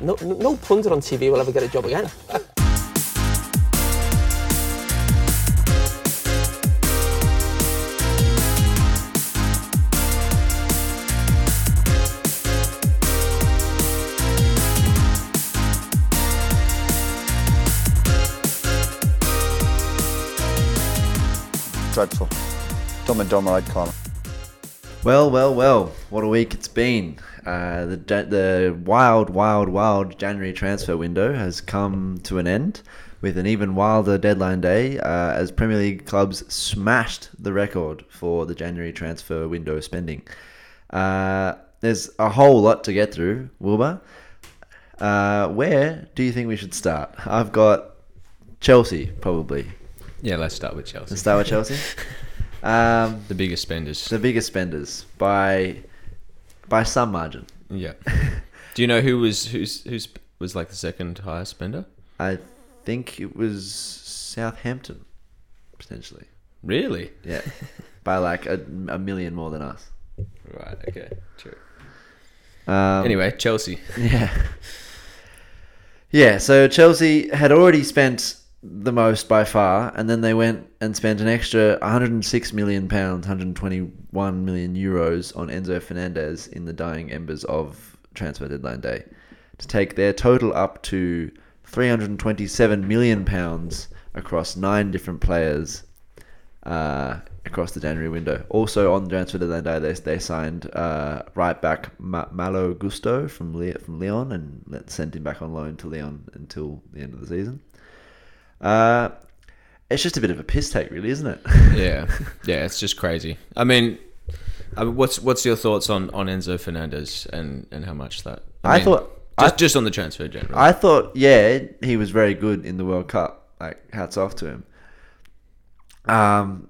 no, no punter on TV will ever get a job again. dreadful. Dumb and dumber, I'd call it. Well, well, well. What a week it's been. Uh, the the wild, wild, wild January transfer window has come to an end with an even wilder deadline day uh, as Premier League clubs smashed the record for the January transfer window spending. Uh, there's a whole lot to get through, Wilbur. Uh, where do you think we should start? I've got Chelsea, probably. Yeah, let's start with Chelsea. Let's start with Chelsea. Um, the biggest spenders. the biggest spenders by by some margin. yeah. Do you know who was who's who's was like the second highest spender? I think it was Southampton, potentially. Really? Yeah, by like a, a million more than us. Right. Okay. True. Um, anyway, Chelsea. yeah, yeah. So Chelsea had already spent the most by far, and then they went and spent an extra 106 million pounds, 121 million euros on Enzo Fernandez in the dying embers of transfer deadline day, to take their total up to 327 million pounds across nine different players uh, across the January window. Also on transfer deadline day, they, they signed uh, right back Ma- Malo Gusto from Le- from Lyon and sent him back on loan to Lyon until the end of the season. Uh, it's just a bit of a piss take, really, isn't it? Yeah. Yeah. It's just crazy. I mean, I mean, what's what's your thoughts on, on Enzo Fernandez and, and how much that? I mean, thought- just I- just on the transfer generally. I thought, yeah, he was very good in the World Cup. Like, hats off to him. Um,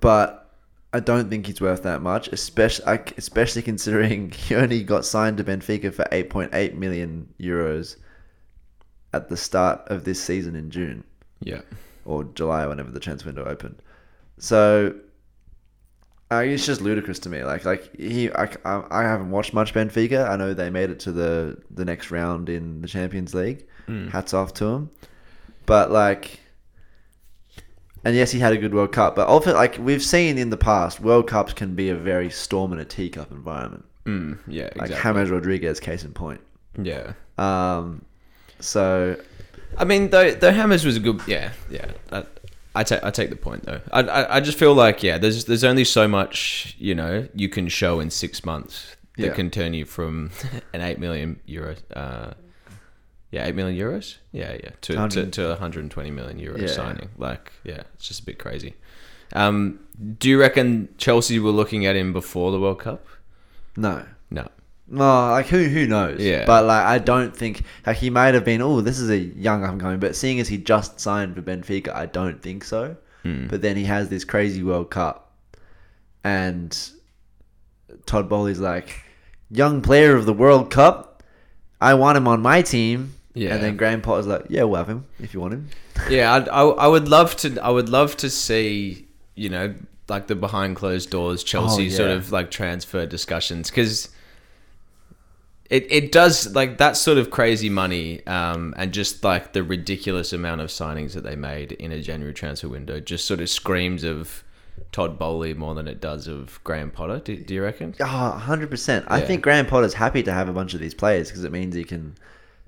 but I don't think he's worth that much, especially especially considering he only got signed to Benfica for 8.8 million euros at the start of this season in June yeah. or July, whenever the transfer window opened. So uh, it's just ludicrous to me. Like like he, I, I, I haven't watched much Benfica. I know they made it to the the next round in the Champions League. Hats off to him. But like, and yes, he had a good World Cup. But often, like we've seen in the past, World Cups can be a very storm in a teacup environment. Mm, yeah. Like Exactly. James Rodriguez, case in point. yeah. Um, so I mean, though, though Hammers was a good. Yeah, yeah. I, I take I take the point though. I, I I just feel like yeah, there's there's only so much you know you can show in six months that Yeah. can turn you from an eight million euro. Uh, yeah, eight million euros. Yeah, yeah, to to, 100. to 120 million euro Yeah. signing. Like, yeah, it's just a bit crazy. Um, do you reckon Chelsea were looking at him before the World Cup? no. No. No, like who who knows? Yeah. But like I don't think like he might have been. Oh, this is a young up and coming. But seeing as he just signed for Benfica, I don't think so. Hmm. But then he has this crazy World Cup, and Todd Boehly's like, young player of the World Cup. I want him on my team. Yeah. And then Graham Potter's like, yeah, we'll have him if you want him. Yeah, I'd, I, I would love to. I would love to see, you know, like the behind closed doors Chelsea Oh, sort of like transfer discussions because it it does like that sort of crazy money um, and just like the ridiculous amount of signings that they made in a January transfer window just sort of screams of Todd Boehly more than it does of Graham Potter. Do, do you reckon? Oh, 100%. I think Graham Potter's happy to have a bunch of these players because it means he can,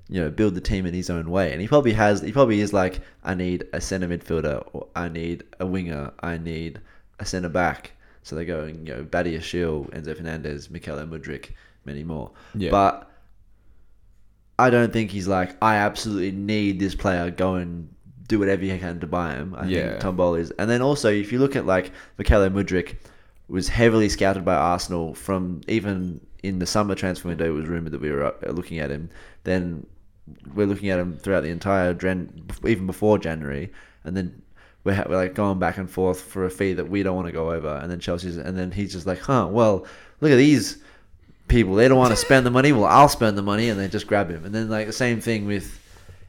you know, build the team in his own way. And he probably has, he probably is like, I need a centre midfielder, or I need a winger, I need a centre back. So they go and, you know, Badiashile, Enzo Fernandez, Mikel Mudryk, many more. Yeah. But I don't think he's like, I absolutely need this player, go and do whatever you can to buy him. I Yeah. think is. And then also, if you look at like Mikel Mudryk, was heavily scouted by Arsenal from even in the summer transfer window. It was rumored that we were uh, looking at him. Then we're looking at him throughout the entire even before January, and then we're like going back and forth for a fee that we don't want to go over. And then Chelsea's, and then he's just like, huh, well, look at these people. They don't want to spend the money. Well, I'll spend the money, and they just grab him. And then like the same thing with.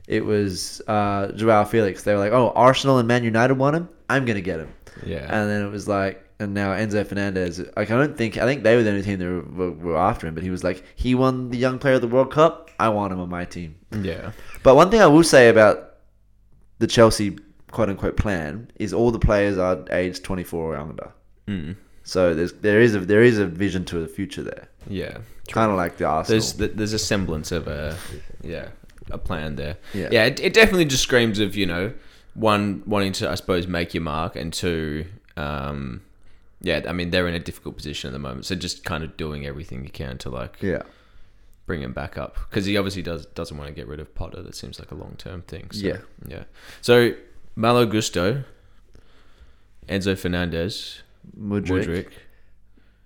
It was uh, Joao Felix. They were like, "Oh, Arsenal and Man United want him. I'm gonna get him." Yeah. And then it was like, and now Enzo Fernandez. Like I don't think I think they were the only team that were, were, after him, but he was like he won the Young Player of the World Cup. I want him on my team. Yeah. But one thing I will say about the Chelsea quote unquote plan is all the players are aged 24 or younger. Mm. So there's there is a there is a vision to the future there. Yeah. Kind of like the Arsenal. There's th- there's a semblance of a yeah a plan there. Yeah. yeah. It, it definitely just screams of you know one wanting to I suppose make your mark and two um yeah I mean they're in a difficult position at the moment so just kind of doing everything you can to like yeah. bring him back up because he obviously does doesn't want to get rid of Potter. That seems like a long term thing. So, Yeah. yeah. So Malo Gusto, Enzo Fernandez, Mudryk, Mudryk.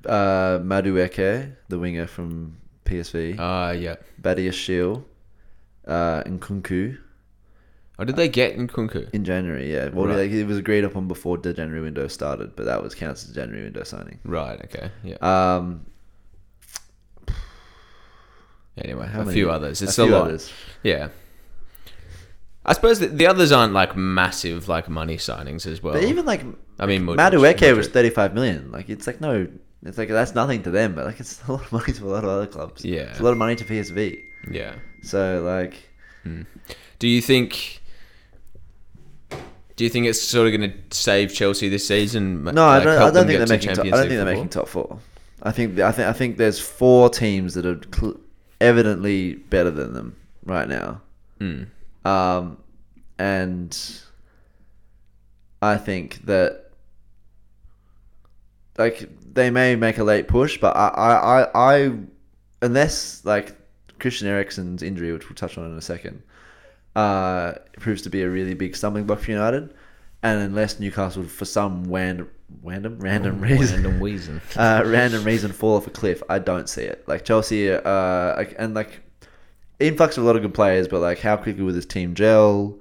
uh, Madueke, the winger from PSV, Ah, yeah. Badiashile, uh, and Nkunku Oh, did they get Nkunku? in January. Yeah, well, Right. it was agreed upon before the January window started, but that was counted as January window signing. Right. Okay. Yeah. Um, anyway, a many- few others. It's a a, lot. others. Yeah. I suppose the, the others aren't like massive like money signings as well. But even like I mean, Mudryk- Madueke was 35 million. Like it's like no, it's like that's nothing to them, but like it's a lot of money to a lot of other clubs. Yeah. it's a lot of money to PSV. yeah. So like, Do you think? Do you think it's sort of going to save Chelsea this season? no, I don't. I don't think they're making. Top, I don't think they're making top four. I think I think I think there's four teams that are cl- evidently better than them right now. Mm. Um, and I think that like they may make a late push, but I, I, I, I unless like Christian Eriksen's injury, which we'll touch on in a second, uh, proves to be a really big stumbling block for United, and unless Newcastle for some random, random, random reason, Random reason. uh, random reason fall off a cliff. I don't see it. Like Chelsea, uh, and like influx of a lot of good players, but like how quickly will this team gel?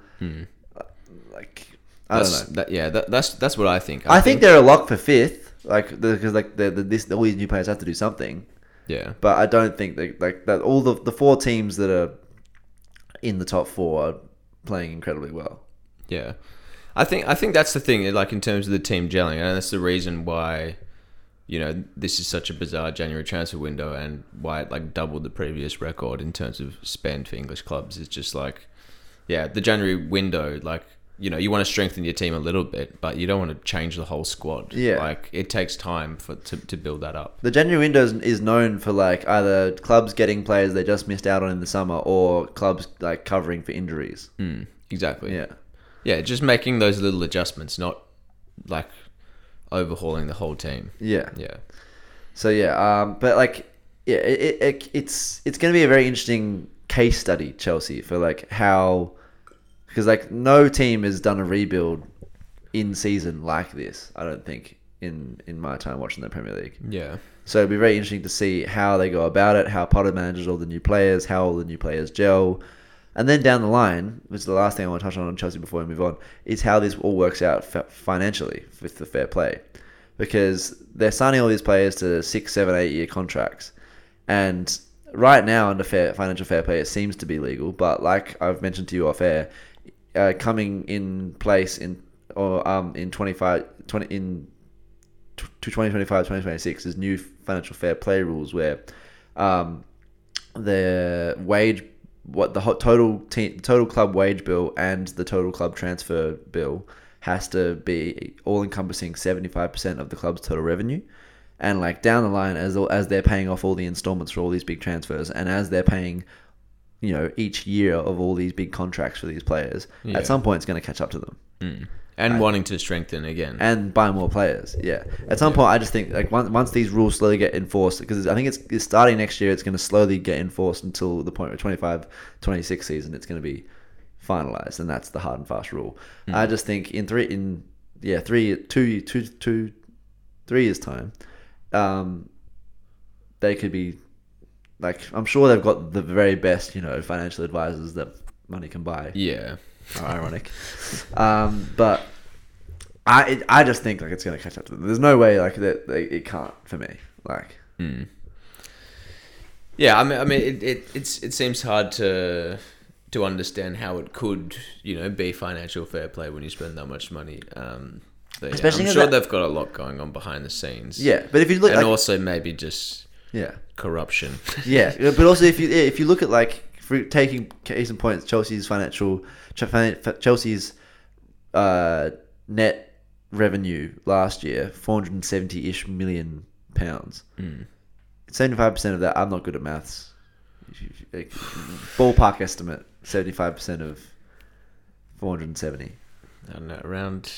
Like I That's, don't know. That, yeah, that, that's that's what I think. I, think, they're a lock for fifth, like because like the, the, this all these new players have to do something. yeah, But I don't think that like that all the the four teams that are in the top four are playing incredibly well. yeah. I think I think that's the thing. Like in terms of the team gelling, and that's the reason why, you know, this is such a bizarre January transfer window, and why it like doubled the previous record in terms of spend for English clubs. Is just like, yeah, the January window, like. You know, you want to strengthen your team a little bit, but you don't want to change the whole squad. Yeah. like it takes time for to, to build that up. The January window is- known for like either clubs getting players they just missed out on in the summer, or clubs like covering for injuries. Mm, exactly. Yeah. Yeah, just making those little adjustments, not like overhauling the whole team. Yeah. Yeah. So yeah, um, but like, yeah, it, it, it's it's going to be a very interesting case study, Chelsea, for like how, because like no team has done a rebuild in season like this. I don't think in in my time watching the Premier League. Yeah. So it'd be very interesting to see how they go about it, how Potter manages all the new players, how all the new players gel. And then down the line, which is the last thing I want to touch on on Chelsea before we move on, is how this all works out financially with the fair play. Because they're signing all these players to six, seven, eight year contracts. And right now, under fair financial fair play, it seems to be legal. But like I've mentioned to you off air, uh, coming in place in or um in 25, 20, in to 2025 2026 is new financial fair play rules where um, the wage what the total total club wage bill and the total club transfer bill has to be all encompassing 75% of the club's total revenue. And like down the line as as they're paying off all the installments for all these big transfers and as they're paying you know each year of all these big contracts for these players Yeah. at some point it's going to catch up to them Mm. And wanting to strengthen again. and buy more players. Yeah. At some point, I just think like once, once these rules slowly get enforced, because I think it's, it's starting next year, it's going to slowly get enforced until the point where 25, 26 season, it's going to be finalized, and that's the hard and fast rule. I just think in three, in yeah, three, two, two, two, three years time, um, they could be like I'm sure they've got the very best, you know, financial advisors that money can buy yeah. ironic. Um, but I it, I just think like it's gonna catch up to them. There's no way like that they, it can't for me. Like Mm. Yeah, I mean, I mean, it, it it's it seems hard to to understand how it could, you know, be financial fair play when you spend that much money. Um, They, Especially I'm sure that- they've got a lot going on behind the scenes. Yeah, but if you look and like, also maybe just yeah, corruption. yeah, but also if you if you look at like for taking case in point, Chelsea's financial Chelsea's uh, net revenue last year, four hundred and seventy ish million pounds. Seventy five percent of that, I'm not good at maths. Ballpark estimate, seventy five percent of four hundred and seventy. I don't know, around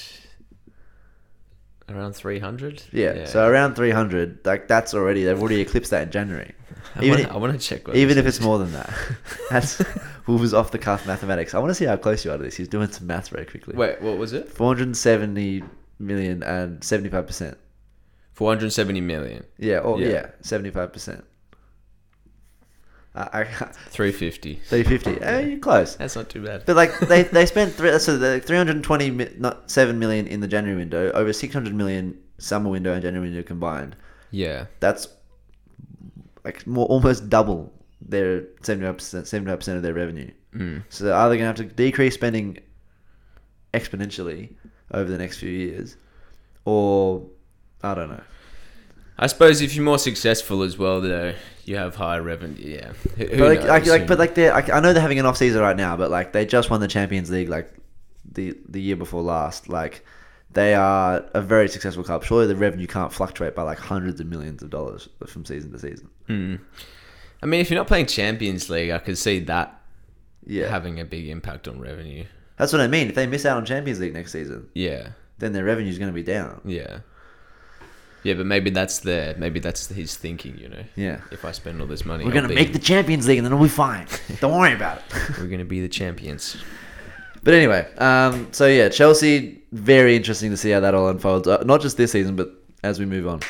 around three hundred. Yeah, so around three hundred. Like that's already they've already eclipsed that in January. I Even i- want to check. What even if it's more than that. That's Wolves off the cuff mathematics. I want to see how close you are to this. He's doing some math very quickly. Wait, what was it? 470 million and 75%. Four hundred seventy million. Yeah, or Yeah. yeah, 75%. I, I Three fifty. 350. Eh, you're close. That's not too bad. But like they, they spent three, so the 320 mi- not 7 million in the January window, over 600 million summer window and January window combined. yeah. That's like more almost double their 75% 75% of their revenue. Mm. So they're either going to have to decrease spending exponentially over the next few years, or I don't know. I suppose if you're more successful as well, though, you have higher revenue. Yeah. Who, But like, knows? like, like, but like, they I I know they're having an off season right now, but like, they just won the Champions League like the the year before last. Like, they are a very successful club. Surely the revenue can't fluctuate by like hundreds of millions of dollars from season to season. Mm. I mean, if you're not playing Champions League, I could see that Yeah, having a big impact on revenue. that's what I mean. If they miss out on Champions League next season, Yeah. then their revenue is going to be down. Yeah. Yeah, but maybe that's the maybe that's his thinking. You know, Yeah. if I spend all this money, We're I'll to be- make the Champions League and then we'll be fine. Don't worry about it. We're gonna be the champions. But anyway, um, so yeah, Chelsea, very interesting to see how that all unfolds. Uh, not just this season, but as we move on.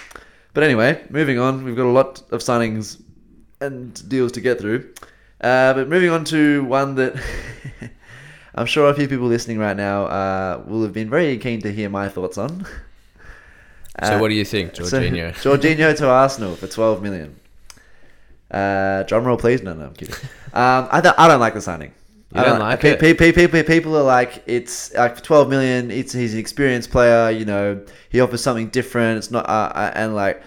But anyway, moving on, we've got a lot of signings and deals to get through. Uh, but moving on to one that I'm sure a few people listening right now uh, will have been very keen to hear my thoughts on. So Uh, what do you think, Jorginho? So, Jorginho to Arsenal for 12 million. Uh, drum roll, please. No, no, I'm kidding. Um, I, don't, I don't like the signing. You I don't like pe- it? pe- pe- People, people are like, it's like 12 million. It's he's an experienced player. You know, he offers something different. It's not, uh, uh, and like,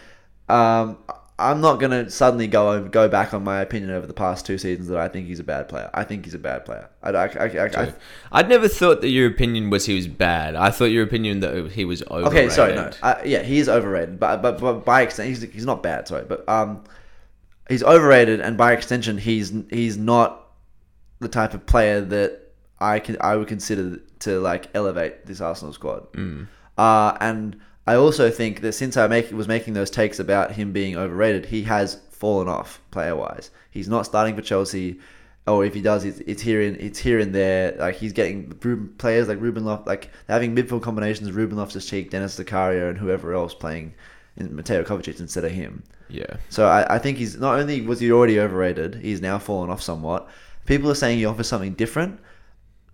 um, I'm not gonna suddenly go over, go back on my opinion over the past two seasons that I think he's a bad player. I think he's a bad player. I, I, I, I, I, I'd never thought that your opinion was he was bad. I thought your opinion that he was overrated. Okay, sorry, no, uh, yeah, he is overrated, but but, but by extent, he's, he's not bad. Sorry, but um, he's overrated, and by extension, he's he's not the type of player that I can I would consider to like elevate this Arsenal squad. Mm. Uh, and I also think that since I make was making those takes about him being overrated, he has fallen off player wise. He's not starting for Chelsea. Or if he does, it's, it's here and it's here and there. Like he's getting players like Ruben Loft, like having midfield combinations: Ruben Loftus Cheek, Denis Zakaria, and whoever else playing in Mateo Kovacic instead of him. Yeah. So I, I think he's not only was he already overrated, he's now fallen off somewhat. People are saying he offers something different.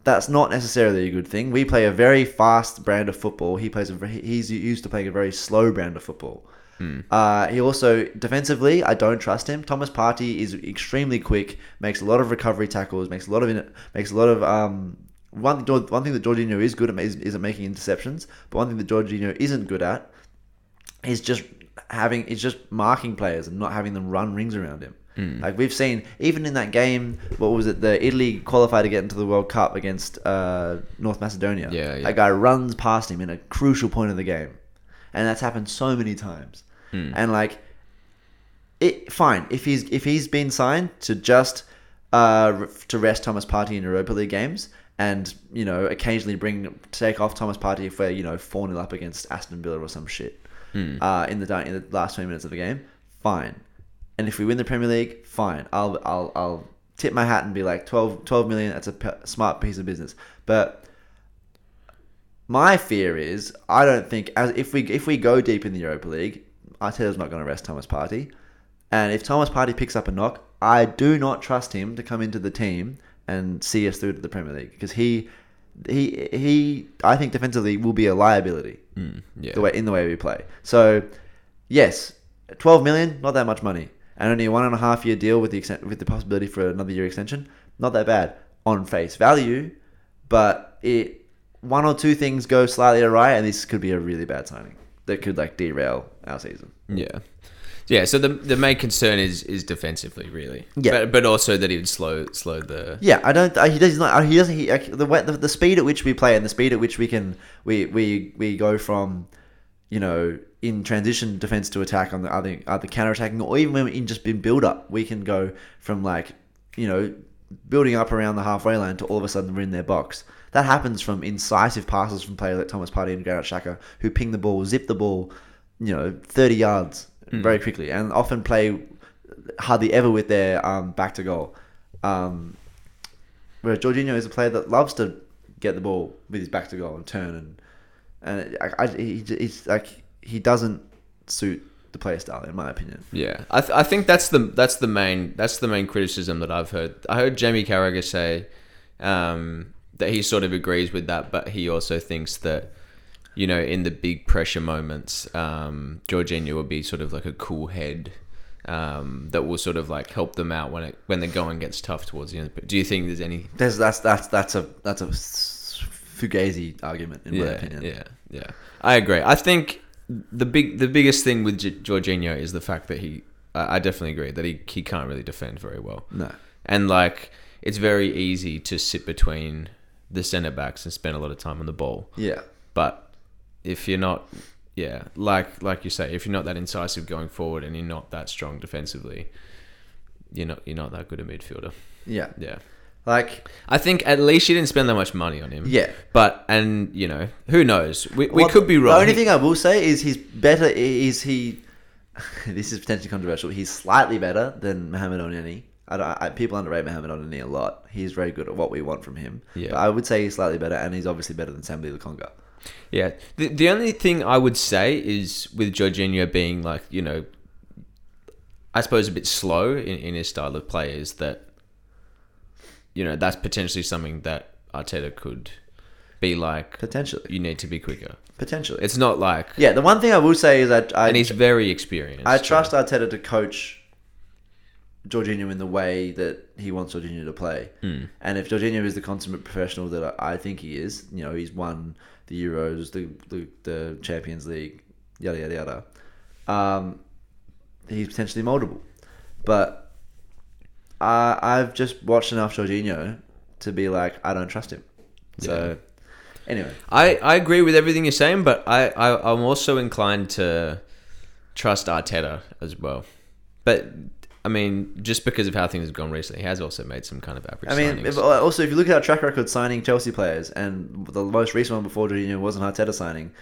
That's not necessarily a good thing. We play a very fast brand of football. He plays a he's used to playing a very slow brand of football. Uh, he also defensively, I don't trust him. Thomas Partey is extremely quick, makes a lot of recovery tackles, makes a lot of makes a lot of um. One one thing that Jorginho is good at is, is at making interceptions, but one thing that Jorginho isn't good at is just having is just marking players and not having them run rings around him. Hmm. Like we've seen, even in that game, what was it? The Italy qualified to get into the World Cup against uh, North Macedonia. Yeah, yeah. That guy runs past him in a crucial point of the game, and that's happened so many times. Hmm. And like, it fine if he's if he's been signed to just uh, to rest Thomas Partey in Europa League games. And you know, occasionally bring take off Thomas Partey if we're you know four 0 up against Aston Villa or some shit uh, in the in the last twenty minutes of the game, fine. And if we win the Premier League, fine. I'll I'll I'll tip my hat and be like 12, 12 million. That's a p- smart piece of business. But my fear is I don't think as if we if we go deep in the Europa League, Arteta's not going to rest Thomas Partey. And if Thomas Partey picks up a knock, I do not trust him to come into the team and see us through to the Premier League because he he he I think defensively will be a liability Mm, yeah. the way in the way we play. So, yes, twelve million, not that much money, and only a one and a half year deal with the extent, with the possibility for another year extension. Not that bad on face value, but it one or two things go slightly awry, and this could be a really bad signing that could like derail our season. Yeah. Yeah, so the the main concern is is defensively, really. Yeah. but, but also that he would slow slow the Yeah, I don't. I, he does not. He doesn't. He, the, the the speed at which we play and the speed at which we can we we we go from, you know, in transition defense to attack on the other other counter attacking, or even when in just in build up, we can go from like, you know, building up around the halfway line to all of a sudden we're in their box. That happens from incisive passes from players like Thomas Partey and Granit Xhaka, who ping the ball, zip the ball, you know, thirty yards very quickly, and often play hardly ever with their um, back to goal. Um, whereas Jorginho is a player that loves to get the ball with his back to goal and turn and and I, I, he, he's like he doesn't suit the player style in my opinion. Yeah, I, th- I think that's the that's the main that's the main criticism that I've heard. I heard Jamie Carragher say um, that he sort of agrees with that, but he also thinks that you know in the big pressure moments, um, Jorginho will be sort of like a cool head um, that will sort of like help them out when it when the going gets tough towards the end. But do you think there's any? There's that's that's that's a that's a fugazi argument in my opinion. yeah, yeah. I agree. I think the big the biggest thing with J- Jorginho is the fact that he. I I definitely agree that he, he can't really defend very well. No. And like it's very easy to sit between the centre backs and spend a lot of time on the ball. Yeah. But if you're not yeah, like like you say, if you're not that incisive going forward and you're not that strong defensively, you're not you're not that good a midfielder. Yeah. Yeah. Like I think at least you didn't spend that much money on him. Yeah. But and you know, who knows? We, we could be wrong. The only thing I will say is he's better. Is he? this is potentially controversial. He's slightly better than Mohamed Elneny. I, don't- I, people underrate Mohamed Elneny a lot. He's very good at what we want from him. Yeah. But I would say he's slightly better, and he's obviously better than Sambi Lokonga. Yeah. The, the only thing I would say is with Jorginho being like, you know, I suppose a bit slow in, in his style of play is that, you know, that's potentially something that Arteta could be like, Potentially. you need to be quicker. Potentially. It's not like, yeah. The one thing I will say is that I and he's very experienced. I trust Arteta to coach Jorginho in the way that he wants Jorginho to play. Hmm. And if Jorginho is the consummate professional that I I think he is, you know, he's won the Euros, the the, the Champions League, yada yada yada. Um, he's potentially moldable, but I I've just watched enough Jorginho to be like I don't trust him. So anyway, I, I agree with everything you're saying, but I, I, I'm also inclined to trust Arteta as well. But, I mean, just because of how things have gone recently, he has also made some kind of average I mean, if, also if you look at our track record signing Chelsea players, and the most recent one before Jorginho wasn't Arteta signing,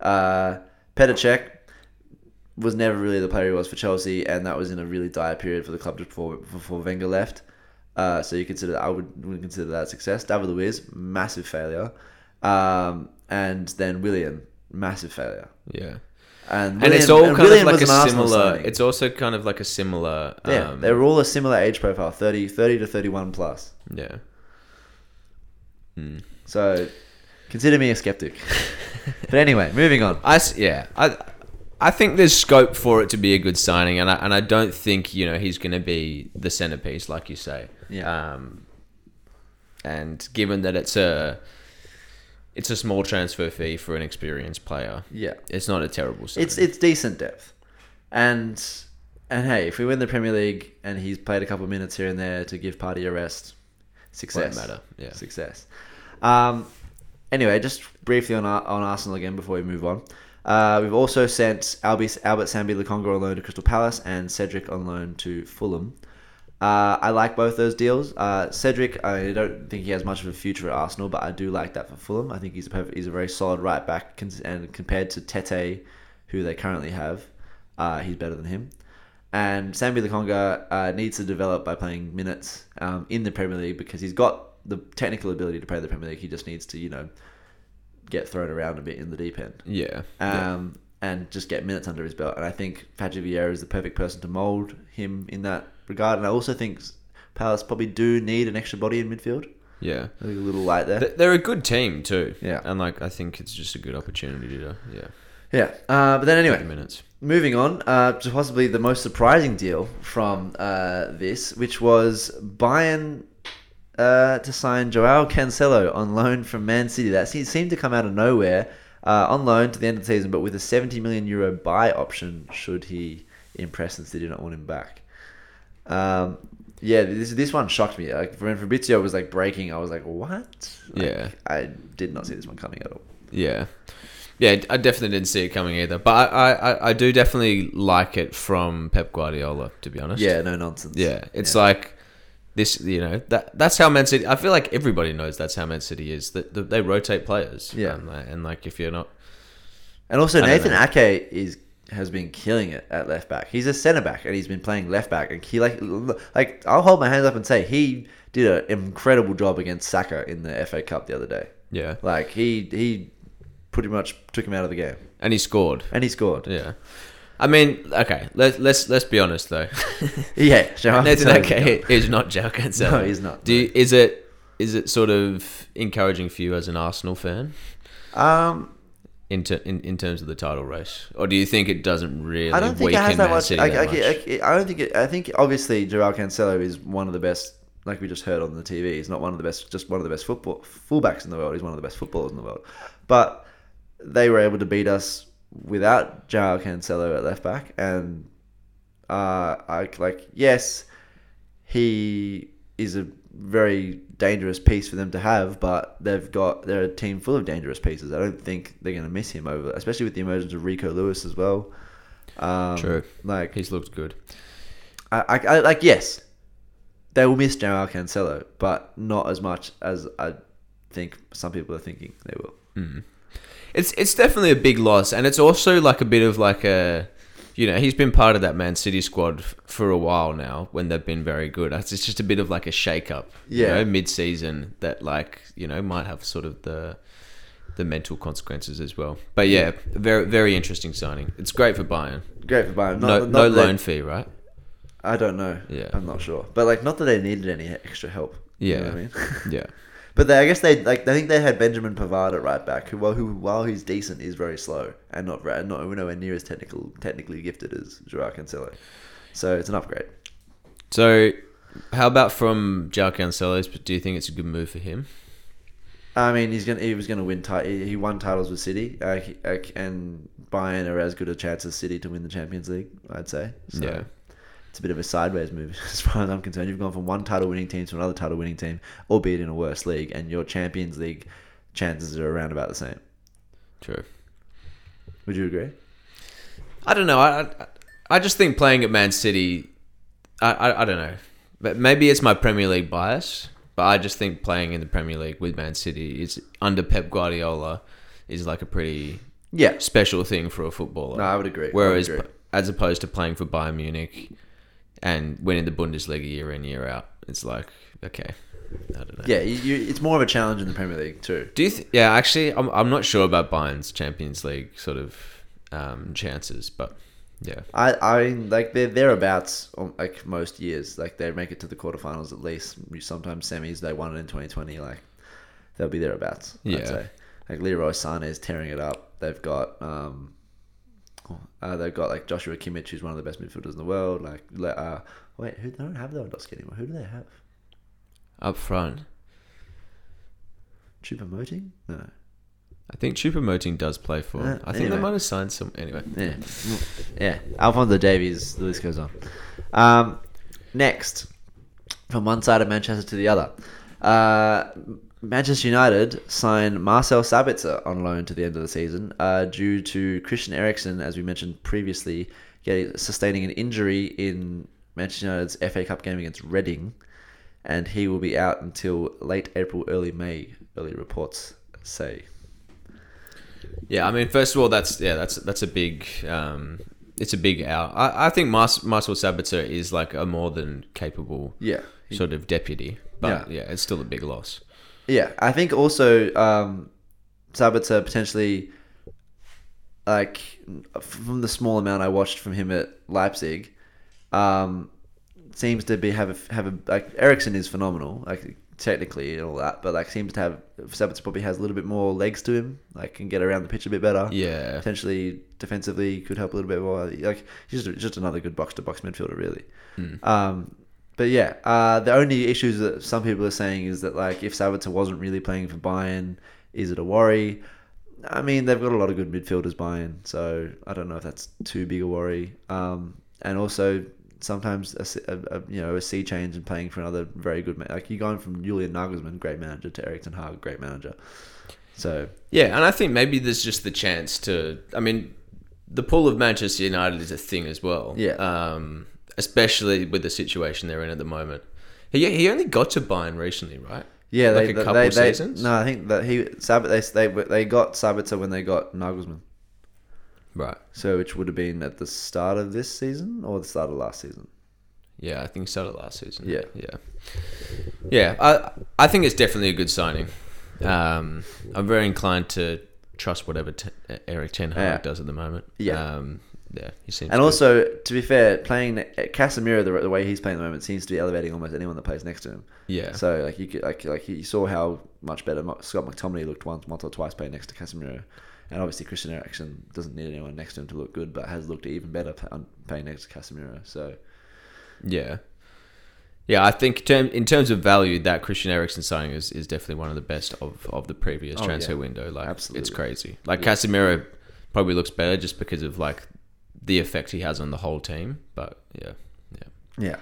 uh, Petr Cech was never really the player he was for Chelsea, and that was in a really dire period for the club before before Wenger left. Uh, so you consider I would would consider that success. David Luiz, massive failure, um, and then Willian, massive failure. yeah. And, and it's all and kind Willian of like a similar. It's also kind of like a similar. yeah, um, they were all a similar age profile 30, 30 to thirty one plus. yeah. So consider me a skeptic. but anyway, moving on. I yeah. I I think there's scope for it to be a good signing, and I and I don't think you know he's going to be the centerpiece like you say. Yeah. Um, and given that it's a it's a small transfer fee for an experienced player, Yeah. it's not a terrible signing. It's it's decent depth, and and hey, if we win the Premier League and he's played a couple of minutes here and there to give Partey a rest, success. matter, yeah. success. Um, anyway, just briefly on on Arsenal again before we move on. Uh, we've also sent Albie, Albert Sambi Lokonga on loan to Crystal Palace and Cedric on loan to Fulham. Uh, I like both those deals. Uh, Cedric, I don't think he has much of a future at Arsenal, but I do like that for Fulham. I think he's a perfect, he's a very solid right back, and compared to Tete, who they currently have, uh, he's better than him. And Sambi Lokonga uh, needs to develop by playing minutes um, in the Premier League because he's got the technical ability to play the Premier League. He just needs to, you know, get thrown around a bit in the deep end yeah. yeah. um, and just get minutes under his belt. And I think Patrick Vieira is the perfect person to mould him in that regard. And I also think Palace probably do need an extra body in midfield. Yeah. A little light there. They're a good team too. Yeah. And like I think it's just a good opportunity to yeah. yeah. Uh, but then anyway, minutes. moving on uh, to possibly the most surprising deal from uh, this, which was Bayern uh, to sign Joao Cancelo on loan from Man City. That se- seemed to come out of nowhere. Uh, on loan to the end of the season, but with a 70 million euro buy option should he impress and City not want him back. Um, yeah, this this one shocked me. Like when Fabrizio was like breaking, I was like, "What?" Like, Yeah. I did not see this one coming at all. Yeah. Yeah, I definitely didn't see it coming either. But I, I, I do definitely like it from Pep Guardiola, to be honest. Yeah, no nonsense. Yeah. It's Yeah. like this, you know, that that's how Man City. I feel like everybody knows that's how Man City is. That that they rotate players. Yeah. And, like- and like if you're not. And also Nathan. Ake is has been killing it at left back. He's a centre back and he's been playing left back. And he like like I'll hold my hands up and say he did an incredible job against Saka in the FA Cup the other day. Yeah. Like he he pretty much took him out of the game And he scored. and he scored. Yeah. I mean, okay, let's let's let's be honest though. Yeah, Joao Nathan. Ake is not Joao Cancelo. No, he's not. Do you, is it is it sort of encouraging for you as an Arsenal fan Um, in, ter- in in terms of the title race, or do you think it doesn't really I don't think it has that much. I, that I, much? I, I don't think it. I think obviously Joao Cancelo is one of the best. Like we just heard on the TV, he's not one of the best. Just one of the best football fullbacks in the world. He's one of the best footballers in the world. But they were able to beat us without Joao Cancelo at left back, and uh, I like yes, he is a very dangerous piece for them to have, but they've got they're a team full of dangerous pieces. I don't think they're going to miss him over, especially with the emergence of Rico Lewis as well. Um, True. Like He's looked good. I, I, I like yes, they will miss Joao Cancelo, but not as much as I think some people are thinking they will. It's it's definitely a big loss, and it's also like a bit of like a, you know, he's been part of that Man City squad f- for a while now when they've been very good. It's just a bit of like a shake up, you Yeah. know, mid season that like you know might have sort of the the mental consequences as well. But yeah, very very interesting signing. It's great for Bayern. Great for Bayern. Not, No not no they- loan fee, right? I don't know. Yeah. I'm not sure. But like, not that they needed any extra help. You know Yeah. I mean? Yeah. But they, I guess they like. I think they had Benjamin Pavard at right back, who, well, who while he's decent, is very slow and not not nowhere near as technical, technically gifted as Joao Cancelo. So it's an upgrade. So, how about from Joao Cancelo's? Do you think it's a good move for him? I mean, he's gonna he was gonna win. Ti- he he won titles with City, uh, uh, and Bayern are as good a chance as City to win the Champions League. I'd say. So Yeah. It's a bit of a sideways move, as far as I'm concerned. You've gone from one title winning team to another title winning team, albeit in a worse league, and your Champions League chances are around about the same. True. Would you agree? I don't know. I, I I just think playing at Man City, I, I I don't know, but maybe it's my Premier League bias. But I just think playing in the Premier League with Man City is under Pep Guardiola is like a pretty Yeah. special thing for a footballer. No, I would agree. I would Whereas, agree. as opposed to playing for Bayern Munich and winning the Bundesliga year in year out, it's like okay, I don't know. Yeah, you, you, it's more of a challenge in the Premier League too. Do you? Th- yeah, actually, I'm I'm not sure about Bayern's Champions League sort of um, chances, but yeah. I, I like they're thereabouts like most years. Like they make it to the quarterfinals at least. Sometimes semis. They won it in 2020. Like they'll be thereabouts. Yeah. I'd say. Like Leroy Sané is tearing it up. They've got um, uh, they've got like Joshua Kimmich, who's one of the best midfielders in the world. Like uh, wait, who they don't have Lewandowski anymore? Who do they have? Up front, Choupo-Moting? No. I think Choupo-Moting does play for. Uh, I think anyway. they might have signed some. Anyway, Yeah, yeah. Alphonso Davies. The list goes on. Um, next, from one side of Manchester to the other, uh, Manchester United signed Marcel Sabitzer on loan to the end of the season uh, due to Christian Eriksen, as we mentioned previously, getting sustaining an injury in Manchester United's FA Cup game against Reading, and he will be out until late April, early May. Early reports say. yeah. I mean, first of all, that's yeah, that's that's a big. Um, it's a big out. I, I think Marcel Sabitzer is like a more than capable Yeah. sort of deputy, but Yeah. yeah, it's still a big loss. Yeah, I think also um, Sabitzer potentially, like from the small amount I watched from him at Leipzig, um, seems to be have a, have a like Eriksen is phenomenal, like technically and all that, but like seems to have Sabitzer probably has a little bit more legs to him, like can get around the pitch a bit better. Yeah, Potentially defensively could help a little bit more. Like he's just, just another good box to box midfielder, really. Hmm. Um, but yeah, uh, the only issues that some people are saying is that like if Sabitzer wasn't really playing for Bayern, is it a worry? I mean, they've got a lot of good midfielders Bayern, so I don't know if that's too big a worry. Um, and also sometimes a, a- a- you know a sea change and playing for another very good man. Like you're going from Julian Nagelsmann, great manager, to Erik Ten Hag, great manager. So Yeah, and I think maybe there's just the chance to. I mean, the pull of Manchester United is a thing as well. Yeah. Um, especially with the situation they're in at the moment. He he only got to Bayern recently, right? yeah, Like they, a couple they, they- seasons? No, I think that he Sabit they they they got Sabitzer when they got Nagelsmann. Right. So which would have been at the start of this season or the start of last season. Yeah, I think started last season. Yeah. yeah, yeah. I I think it's definitely a good signing. Um, I'm very inclined to trust whatever t- Erik Ten Hag Yeah. does at the moment. Yeah. um, yeah. He seems And good. also, to be fair, playing Casemiro the, the way he's playing at the moment seems to be elevating almost anyone that plays next to him. yeah, So like you could, like like you saw how much better Scott McTominay looked once once or twice playing next to Casemiro, and obviously Christian Eriksen doesn't need anyone next to him to look good, but has looked even better um, playing next to Casemiro. So yeah, yeah. I think term, in terms of value, that Christian Eriksen signing is, is definitely one of the best of, of the previous Oh, transfer yeah. window. Like, Absolutely. it's crazy. Like Casemiro probably looks better just because of like the effect he has on the whole team. But yeah, yeah. yeah,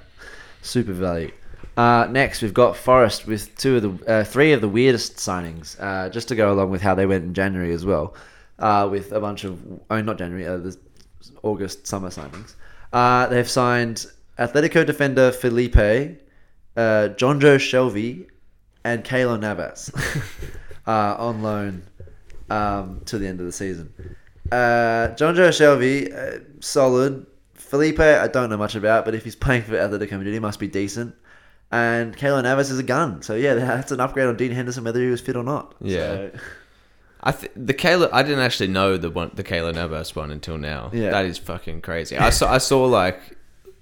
super value. Uh, next, we've got Forest with two of the uh, three of the weirdest signings, uh, just to go along with how they went in January as well, uh, with a bunch of mean not January, uh, the August summer signings. Uh, they've signed Atletico defender Felipe, uh, Jonjo Shelvey, and Keylor Navas on loan um, to the end of the season. Uh, Jonjo Shelvey, uh, solid. Felipe, I don't know much about, but if he's playing for Atletico Madrid, he must be decent. And Keylor Navas is a gun, so yeah, that's an upgrade on Dean Henderson, whether he was fit or not. Yeah. So, I th- the Keylor I didn't actually know the one the Keylor Navas one until now. Yeah. That is fucking crazy. I saw I saw like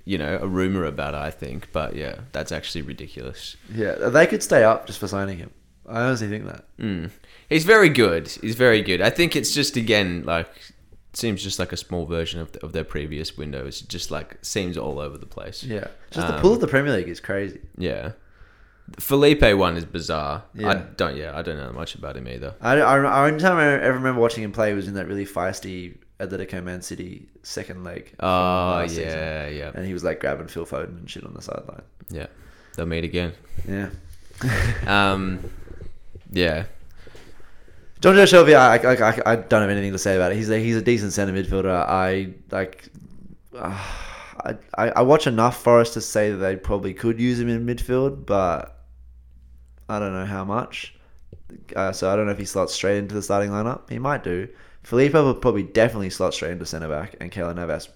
you know a rumor about it. I think, but yeah, that's actually ridiculous. yeah, they could stay up just for signing him. I honestly think that. Mm. He's very good. He's very good. I think it's just again like seems just like a small version of, of their previous windows. It just like seems all over the place. Yeah, just the Um, pull of the Premier League is crazy. Yeah. The Felipe one is bizarre. Yeah. I don't. Yeah, I don't know much about him either. I, I, I only time I ever remember watching him play was in that really feisty Atletico Man City second leg. Oh last season. yeah, yeah, and he was like grabbing Phil Foden and shit on the sideline. yeah. They'll meet again. Yeah. Um, yeah, Jonjo Shelvey, I, I, I, I don't have anything to say about it. He's a, he's a decent centre midfielder. I like. Uh, I, I watch enough Forest to say that they probably could use him in midfield, but I don't know how much. Uh, so I don't know if he slots straight into the starting lineup. He might do. Felipe will probably definitely slot straight into centre back, and Keylor Navas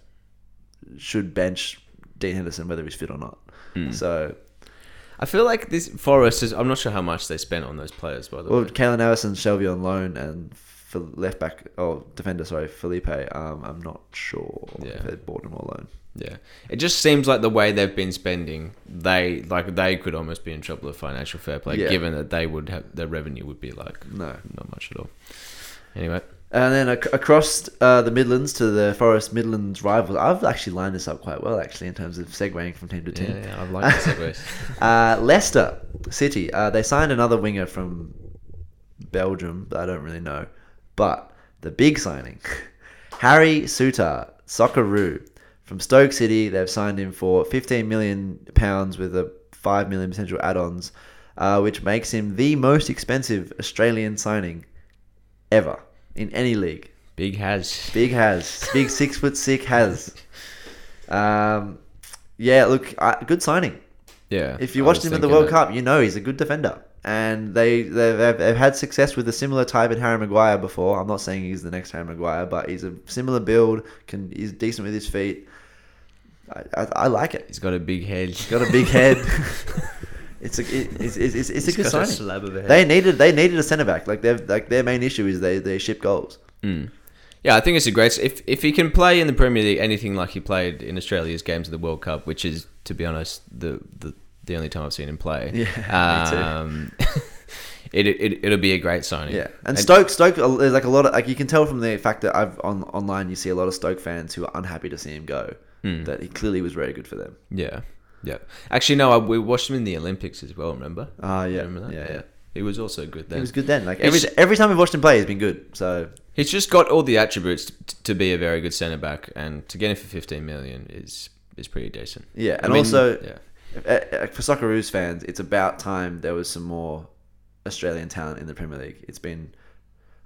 should bench Dean Henderson whether he's fit or not. So I feel like this Forest is. I'm not sure how much they spent on those players, by the way. Well, way. Kalen and Shelvey on loan, and for left back, oh defender, sorry, Felipe. Um, I'm not sure Yeah. if they bought him or loan. Yeah, it just seems like the way they've been spending, they like they could almost be in trouble with financial fair play, Yeah. given that they would have their revenue would be like No. not much at all. Anyway, And then ac- across uh, the Midlands to the Forest Midlands rivals, I've actually lined this up quite well, actually, in terms of segueing from team to team. yeah I've like the segues. Uh, Leicester City, uh, they signed another winger from Belgium, I don't really know. But the big signing, Harry Souttar, Socceroo, from Stoke City. They've signed him for 15 million pounds with a 5 million potential add-ons, uh, which makes him the most expensive Australian signing ever in any league. Big has. Big has. Big six foot six has. Um, yeah, look, I, good signing. Yeah. If you I watched him at the World that. Cup, you know he's a good defender. And they they've, they've, they've had success with a similar type in Harry Maguire before. I'm not saying he's the next Harry Maguire, but he's a similar build. Can he's decent with his feet. I, I, I like it. he's got a big head. He's got a big head. it's a it, it's, it's, it's, it's a good signing. a. They needed they needed a centre back. Like their like their main issue is they they ship goals. Mm. Yeah, I think it's a great. If if he can play in the Premier League anything like he played in Australia's games of the World Cup, which is to be honest the the, the only time I've seen him play. Yeah, me too. um, it, it it'll be a great signing. Yeah, and Stoke, Stoke, uh, there's like a lot of like you can tell from the fact that I've on online you see a lot of Stoke fans who are unhappy to see him go. Hmm. That he clearly was very good for them. Yeah. Yeah. Actually, no, I, we watched him in the Olympics as well. Remember? Ah, yeah, Remember that? yeah, yeah. He was also good then. He was good then. Like every It's- every time we've watched him play, he's been good. So He's just got all the attributes t- to be a very good centre back, and to get him for 15 million is is pretty decent. yeah, I and mean, also yeah. uh, uh, for Socceroos fans, it's about time there was some more Australian talent in the Premier League. It's been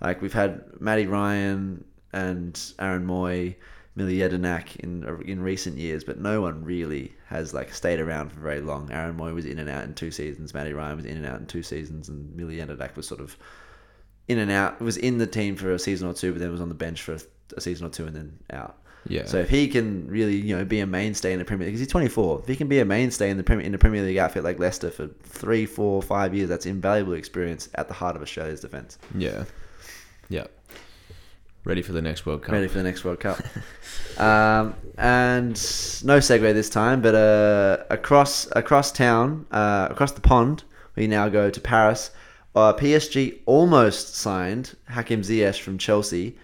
like we've had Matty Ryan and Aaron Mooy, Millie in in recent years, but no one really has like stayed around for very long. Aaron Mooy was in and out in two seasons. Matty Ryan was in and out in two seasons, and Millie was sort of in and out. Was in the team for a season or two, but then was on the bench for a, a season or two and then out. Yeah. So if he can really, you know, be a mainstay in the Premier League, because he's 24, if he can be a mainstay in the Premier in the Premier League outfit like Leicester for three, four, five years, that's invaluable experience at the heart of Australia's defence. Yeah. Yeah. Ready for the next World Cup. Ready for the next World Cup. um, and no segue this time, but uh, across across town, uh, across the pond, we now go to Paris. Uh, PSG almost signed Hakim Ziyech from Chelsea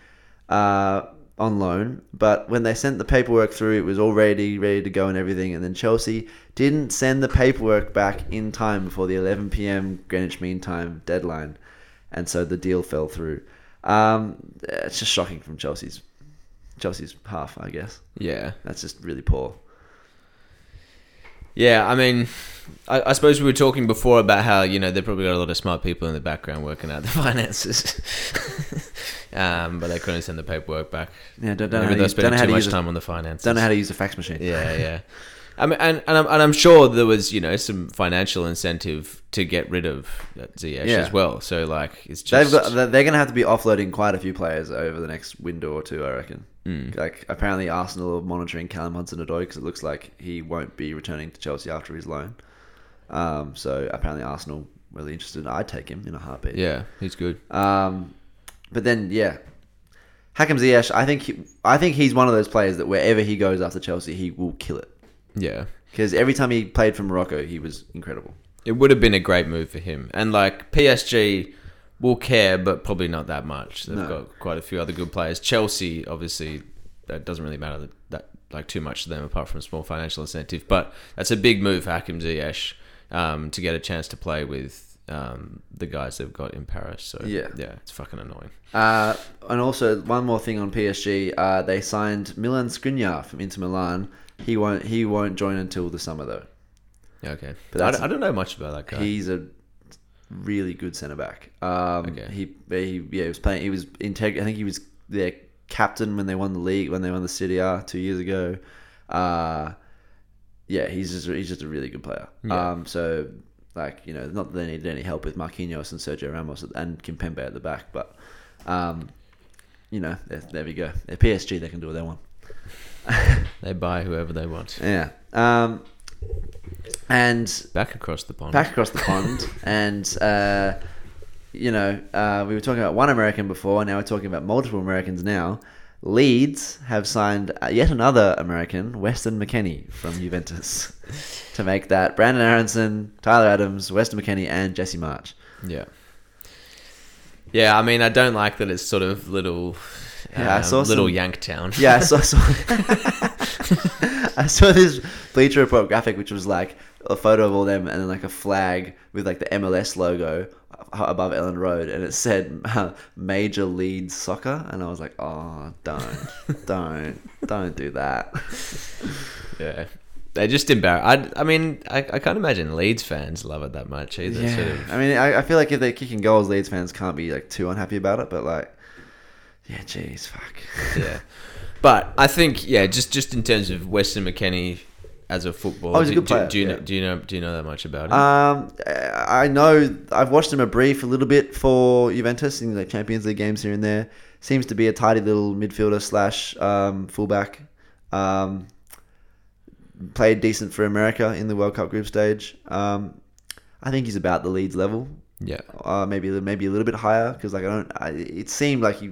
uh, on loan, but when they sent the paperwork through, it was already ready to go and everything. And then Chelsea didn't send the paperwork back in time before the 11 p.m. Greenwich Mean Time deadline, and so the deal fell through. Um, it's just shocking from Chelsea's Chelsea's half, I guess. Yeah. That's just really poor. Yeah, I mean, I, I suppose we were talking before about how you know they've probably got a lot of smart people in the background working out the finances, um, but they couldn't send the paperwork back. Yeah, don't, don't know how to use- don't spending know how too to much use a- time on the finances. Don't know how to use a fax machine. Yeah, yeah. I mean, and and I'm, and I'm sure there was you know some financial incentive to get rid of Ziyech Yeah. as well. So like it's They've just got, they're going to have to be offloading quite a few players over the next window or two, I reckon. Mm. Like apparently Arsenal are monitoring Callum Hudson-Odoi because it looks like he won't be returning to Chelsea after his loan. Um, so apparently Arsenal really interested. I'd take him in a heartbeat. yeah, he's good. Um, but then yeah, Hakim Ziyech. I think he, I think he's one of those players that wherever he goes after Chelsea, he will kill it. Yeah, Because every time he played for Morocco, he was incredible. it would have been a great move for him. And like PSG will care, but probably not that much. They've No. got quite a few other good players. Chelsea, obviously, that doesn't really matter that, that like too much to them apart from a small financial incentive. But that's a big move for Hakim Ziyech um, to get a chance to play with um, the guys they've got in Paris. So Yeah. yeah, it's fucking annoying. Uh, and also one more thing on PSG, uh, they signed Milan Skriniar from Inter Milan. He won't he won't join until the summer though. Okay, But I, don't- I don't know much about that guy. He's a really good centre back. Um, Okay. He he yeah he was playing. He was integ- I think he was their captain when they won the league when they won the Serie A two years ago. Uh, yeah, he's just he's just a really good player. Yeah. Um, so like you know not that they needed any help with Marquinhos and Sergio Ramos and Kimpembe at the back, but um, you know there, there we go. They're PSG. They can do what they want. they buy whoever they want. Yeah. Um, and Back across the pond. back across the pond, and uh, you know, uh, we were talking about one American before, now we're talking about multiple Americans now. Leeds have signed uh, yet another American, Weston McKennie from Juventus, to make that Brenden Aaronson, Tyler Adams, Weston McKennie, and Jesse Marsch. Yeah. Yeah, I mean, I don't like that it's sort of little, Yeah, I um, saw little some- Yanktown. Yeah, I saw, saw I saw this Bleacher Report graphic, which was like a photo of all them and then like a flag with like the MLS logo above Elland Road, and it said uh, Major Leeds Soccer, and I was like, oh, don't, don't, don't do that. yeah. They're just embarrassed. I, I mean, I, I can't imagine Leeds fans love it that much either. Yeah, Sort of. I mean, I, I feel like if they're kicking goals, Leeds fans can't be like too unhappy about it, but like, yeah, jeez, fuck. yeah. But I think, yeah, just just in terms of Weston McKennie as a footballer, Oh, he's a do, good do- player, do, you know, do you know do you know that much about him? Um, I know I've watched him a brief a little bit for Juventus in the Champions League games here and there. Seems to be a tidy little midfielder slash um, fullback. Um, played decent for America in the World Cup group stage. Um, I think he's about the Leeds level, yeah. uh, maybe maybe a little bit higher because like I don't. I, it seemed like he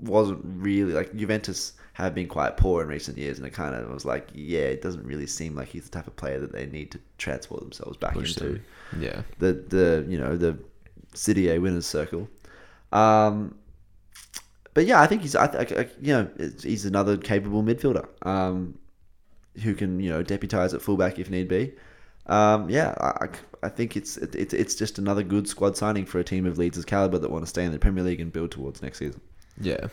wasn't really like Juventus have been quite poor in recent years, and it kind of was like, yeah, it doesn't really seem like he's the type of player that they need to transport themselves back Push into. Yeah. the the you know the Serie A winners circle. Um, but yeah, I think he's I, I, I- you know it's- he's another capable midfielder. Um, who can you know deputise at fullback if need be. Um, yeah, I, I- I think it's it, it's it's just another good squad signing for a team of Leeds' caliber that want to stay in the Premier League and build towards next season. Yeah,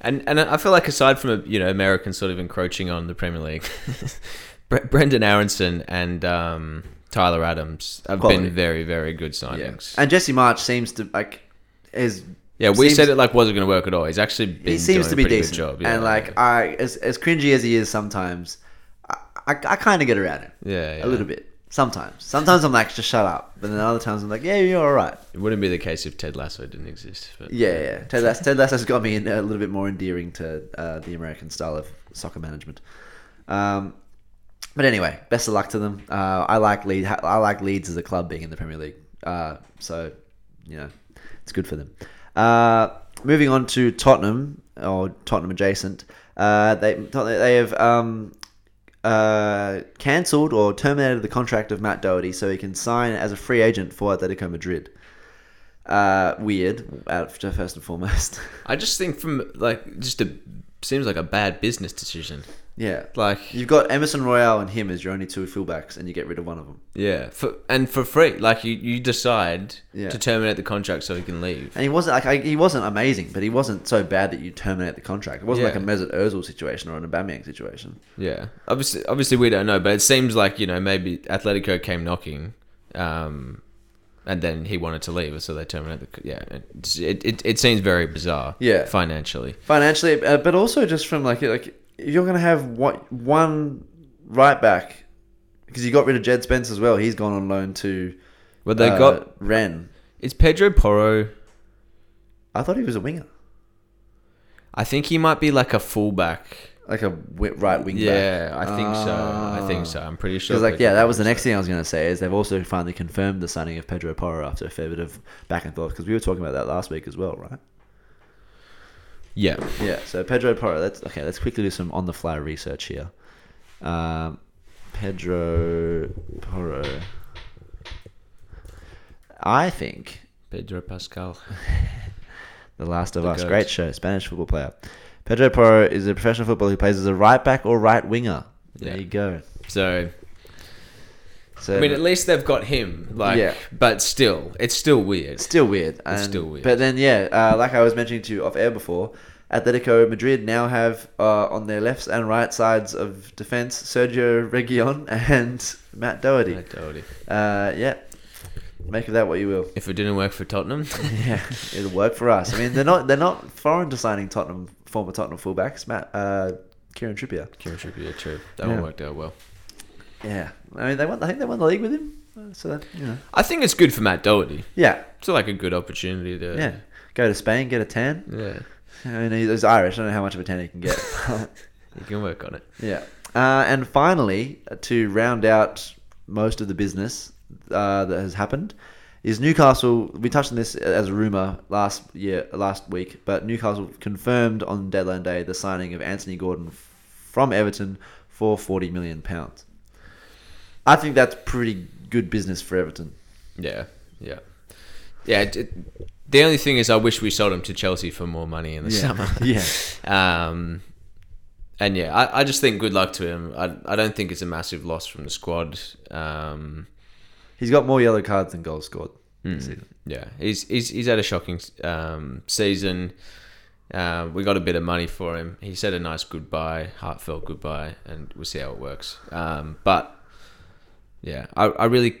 and and I feel like aside from you know Americans sort of encroaching on the Premier League, Brenden Aaronson and um, Tyler Adams have Quality. been very very good signings. and Jesse Marsch seems to like is Yeah, we seems- said it like wasn't going to work at all. He's actually been he seems doing to be decent, good job. Yeah. and like I as as cringy as he is sometimes, I I, I kind of get around him yeah, yeah. a little bit. Sometimes, sometimes I'm like, just shut up, but then other times I'm like, yeah, you're all right. It wouldn't be the case if Ted Lasso didn't exist. But Yeah, yeah. Ted Lasso, Ted Lasso's got me in a little bit more endearing to uh, the American style of soccer management. Um, but anyway, best of luck to them. Uh, I like Leeds. I like Leeds as a club being in the Premier League. Uh, so, you know, it's good for them. Uh, moving on to Tottenham or Tottenham adjacent. Uh, they they have um, uh, cancelled or terminated the contract of Matt Doherty so he can sign as a free agent for Atletico Madrid. Uh, weird, first and foremost. I just think from like just a seems like a bad business decision. yeah, Like you've got Emerson Royal and him as your only two fullbacks, and you get rid of one of them. yeah, for and for free. Like you you decide Yeah. to terminate the contract so he can leave. And he wasn't like I, he wasn't amazing, but he wasn't so bad that you terminate the contract. It wasn't Yeah. like a Mesut Ozil situation or an Aubameyang situation. Yeah, obviously, obviously we don't know, but it seems like you know maybe Atletico came knocking, um, and then he wanted to leave, so they terminated. The, yeah, it, it it seems very bizarre. Yeah. financially. financially, uh, but also just from like like you're gonna have what one right back because you got rid of Jed Spence as well. He's gone on loan to Well, they uh, got Rennes. is Pedro Porro. I thought he was a winger, I think he might be like a fullback. Like a right wing Yeah, back. I think so. I think so. I'm pretty sure. Because like yeah, that was the next thing I was going to say is they've also finally confirmed the signing of Pedro Porro after a fair bit of back and forth because we were talking about that last week as well, right? Yeah, Yeah. So Pedro Porro. Let's okay. Let's quickly do some on the fly research here. Um, Pedro Porro. I think Pedro Pascal. the Last of The Us, goat. great show, Spanish football player. Pedro Porro is a professional footballer who plays as a right back or right winger. There Yeah. you go. So So I mean, at least they've got him. Like, Yeah. but still, it's still weird. Still weird. It's still weird. But then, yeah, uh, like I was mentioning to you off air before, Atletico Madrid now have uh, on their left and right sides of defense Sergio Reguilon and Matt Doherty. Doubt it. Uh, yeah, make of that what you will. If it didn't work for Tottenham, Yeah, it'll work for us. I mean, they're not they're not foreign to signing Tottenham former Tottenham fullbacks. Matt uh, Kieran Trippier. Kieran Trippier, true. That Yeah. one worked out well. Yeah, I mean they won. I think they won the league with him. Uh, So that, you know, I think it's good for Matt Doherty. yeah, It's like a good opportunity to. yeah. Go to Spain, get a tan. Yeah. I mean, he's Irish. I don't know how much of a tan he can get. You can work on it. Yeah. Uh, and finally, to round out most of the business uh, that has happened, is Newcastle. We touched on this as a rumor last year, last week, but Newcastle confirmed on deadline day the signing of Anthony Gordon from Everton for forty million pounds. I think that's pretty good business for Everton. Yeah. Yeah. Yeah. It, the only thing is, I wish we sold him to Chelsea for more money in the summer. yeah. Um, and yeah, I, I just think good luck to him. I, I don't think it's a massive loss from the squad. Um, He's got more yellow cards than goals scored. This season. yeah, he's he's he's had a shocking um, season. Uh, we got a bit of money for him. He said a nice goodbye, heartfelt goodbye, and we'll see how it works. Um, but yeah, I, I really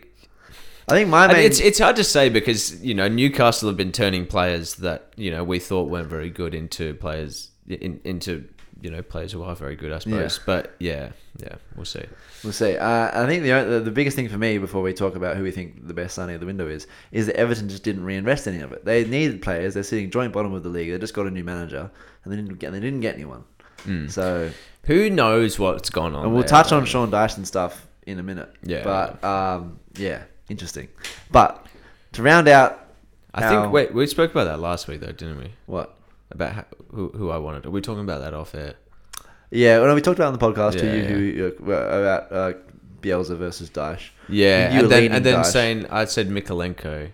I think my main it's it's hard to say because you know Newcastle have been turning players that you know we thought weren't very good into players in, into you know players who are very good, I suppose. Yeah. But yeah, yeah, we'll see. We'll see. Uh, I think the, the the biggest thing for me before we talk about who we think the best signing of the window is is that Everton just didn't reinvest any of it. They needed players. They're sitting joint bottom of the league. They just got a new manager, and they didn't get they didn't get anyone. So Who knows what's gone on? and we'll there, touch on. Sean Dyche stuff in a minute. Yeah. But um, yeah, interesting. But to round out, I how- think wait, we spoke about that last week though, didn't we? what? About how, who who I wanted. Are we talking about that off air? Yeah, well, we talked about on the podcast to Yeah, you who uh, about uh, Bielsa versus Dyche. Yeah, You and then and then Dyche. saying I said Mykolenko.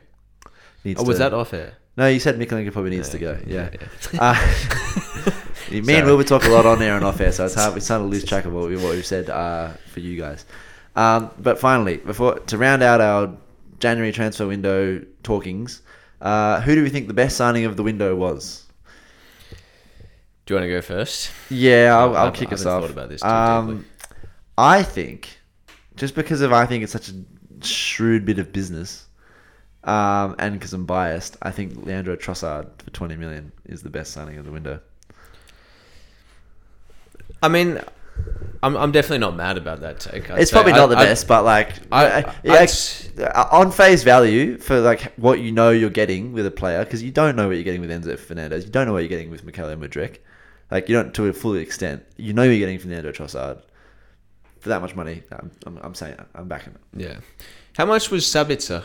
Needs to go. Oh, was to- that off air? No, you said Mykolenko probably needs to go. Yeah. yeah. Uh, me Sorry. and Will talk a lot on air and off air, so it's hard. It's hard to lose track of what, we, what we've said uh, for you guys. Um, but finally, before to round out our January transfer window talkings, uh, who do we think the best signing of the window was? Do you want to go first? Yeah, I'll, I'll kick us off. thought about this too um, I think, just because of I think it's such a shrewd bit of business, um, and because I'm biased, I think Leandro Trossard for 20 million is the best signing of the window. I mean, I'm, I'm definitely not mad about that take. I'd It's say. probably not I- the I- best, but like, I- I, I'd- like, on face value for like what you know you're getting with a player, because you don't know what you're getting with Enzo Fernandez, you don't know what you're getting with Mykhailo Mudryk, like you don't to a full extent. You know you're getting Fernando Trossard for that much money. I'm, I'm, I'm saying I'm backing it. Yeah. How much was Sabitzer?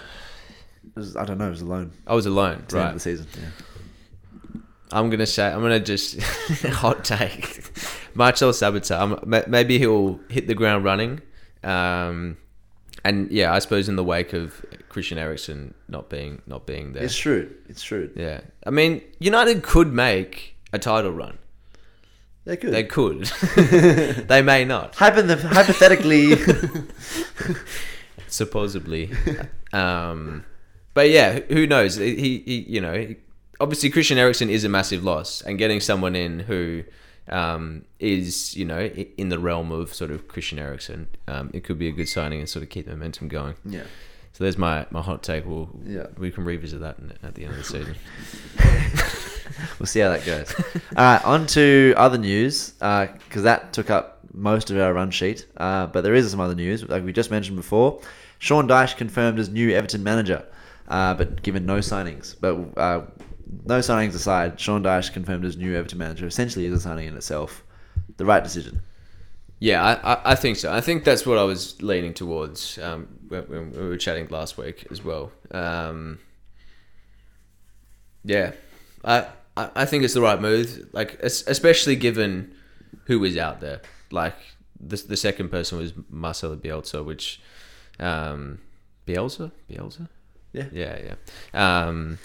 It was, I don't know. It was a loan. I was the end of right? the season. Yeah. I'm gonna say I'm gonna just hot take Marcel Sabitzer. Um, ma- maybe he'll hit the ground running, um, and yeah, I suppose in the wake of Christian Eriksen not being not being there. It's true. It's true. Yeah, I mean United could make a title run. They're good. They could. they may not. Hypoth- hypothetically, supposedly. um, but yeah, who- who knows? He, he you know, he- obviously Christian Eriksen is a massive loss, and getting someone in who um, is you know in the realm of sort of Christian Eriksen, um, it could be a good signing and sort of keep the momentum going. yeah. So there's my, my hot take. We'll Yeah. we can revisit that at the end of the season. We'll see how that goes. All right, on to other news because that took up most of our run sheet. Uh, but there is some other news, like we just mentioned before. Sean Dyche confirmed as new Everton manager, uh, but given no signings. But uh, no signings aside, Sean Dyche confirmed as new Everton manager. Essentially, is a signing in itself. The right decision. Yeah, I, I, think so. I think that's what I was leaning towards um, when we were chatting last week as well. Um, yeah, I, I think it's the right move. Like especially given who is out there. Like the the second person was Marcelo Bielsa, which um, Bielsa Bielsa. Yeah. Yeah, yeah. Um,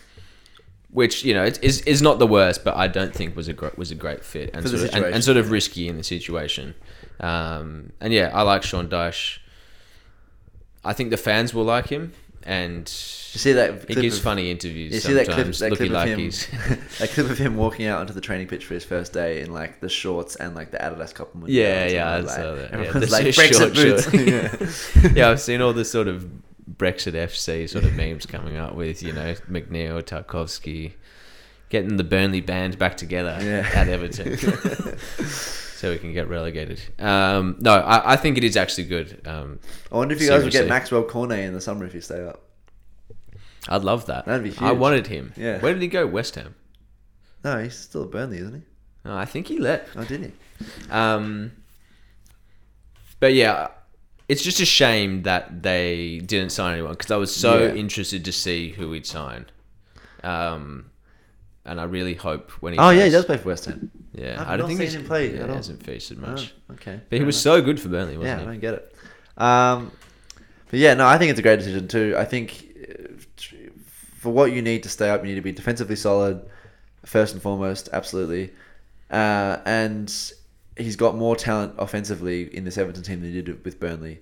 which you know is is not the worst, but I don't think was a gr- was a great fit and sort of, and, and sort of risky in the situation. Um, and yeah, I like Sean Dyche. I think the fans will like him, and You see that? he gives of- funny interviews. You see that clip? sometimes, That looking clip of like him. he's that clip of him walking out onto the training pitch for his first day in like the shorts and like the Adidas Compliment. Yeah, yeah, I like, saw that. Yeah, Everyone's like Brexit boots. yeah, I've seen all the sort of Brexit FC sort of memes coming up with you know McNeil, Tarkowski, getting the Burnley band back together Yeah. at Everton, so we can get relegated. Um, no, I, I think it is actually good. Um, I wonder if you guys would get Maxwell Cornet in the summer if you stay up. I'd love that. That'd be I wanted him. Yeah. Where did he go? West Ham. No, he's still at Burnley, isn't he? No, I think he left. Oh, did he? Um, but yeah, it's just a shame that they didn't sign anyone because I was so Yeah. interested to see who he'd sign. Um, and I really hope when he Oh yeah, he does play for West Ham. Yeah, I've I don't not think seen he's him play Yeah, at he all. hasn't featured much. Oh, okay. But he was enough. so good for Burnley, Yeah, wasn't he? Yeah, I don't get it. Um, but yeah, no, I think it's a great decision too. I think uh, for what you need to stay up, you need to be defensively solid, first and foremost, absolutely. Uh, and he's got more talent offensively in this Everton team than he did with Burnley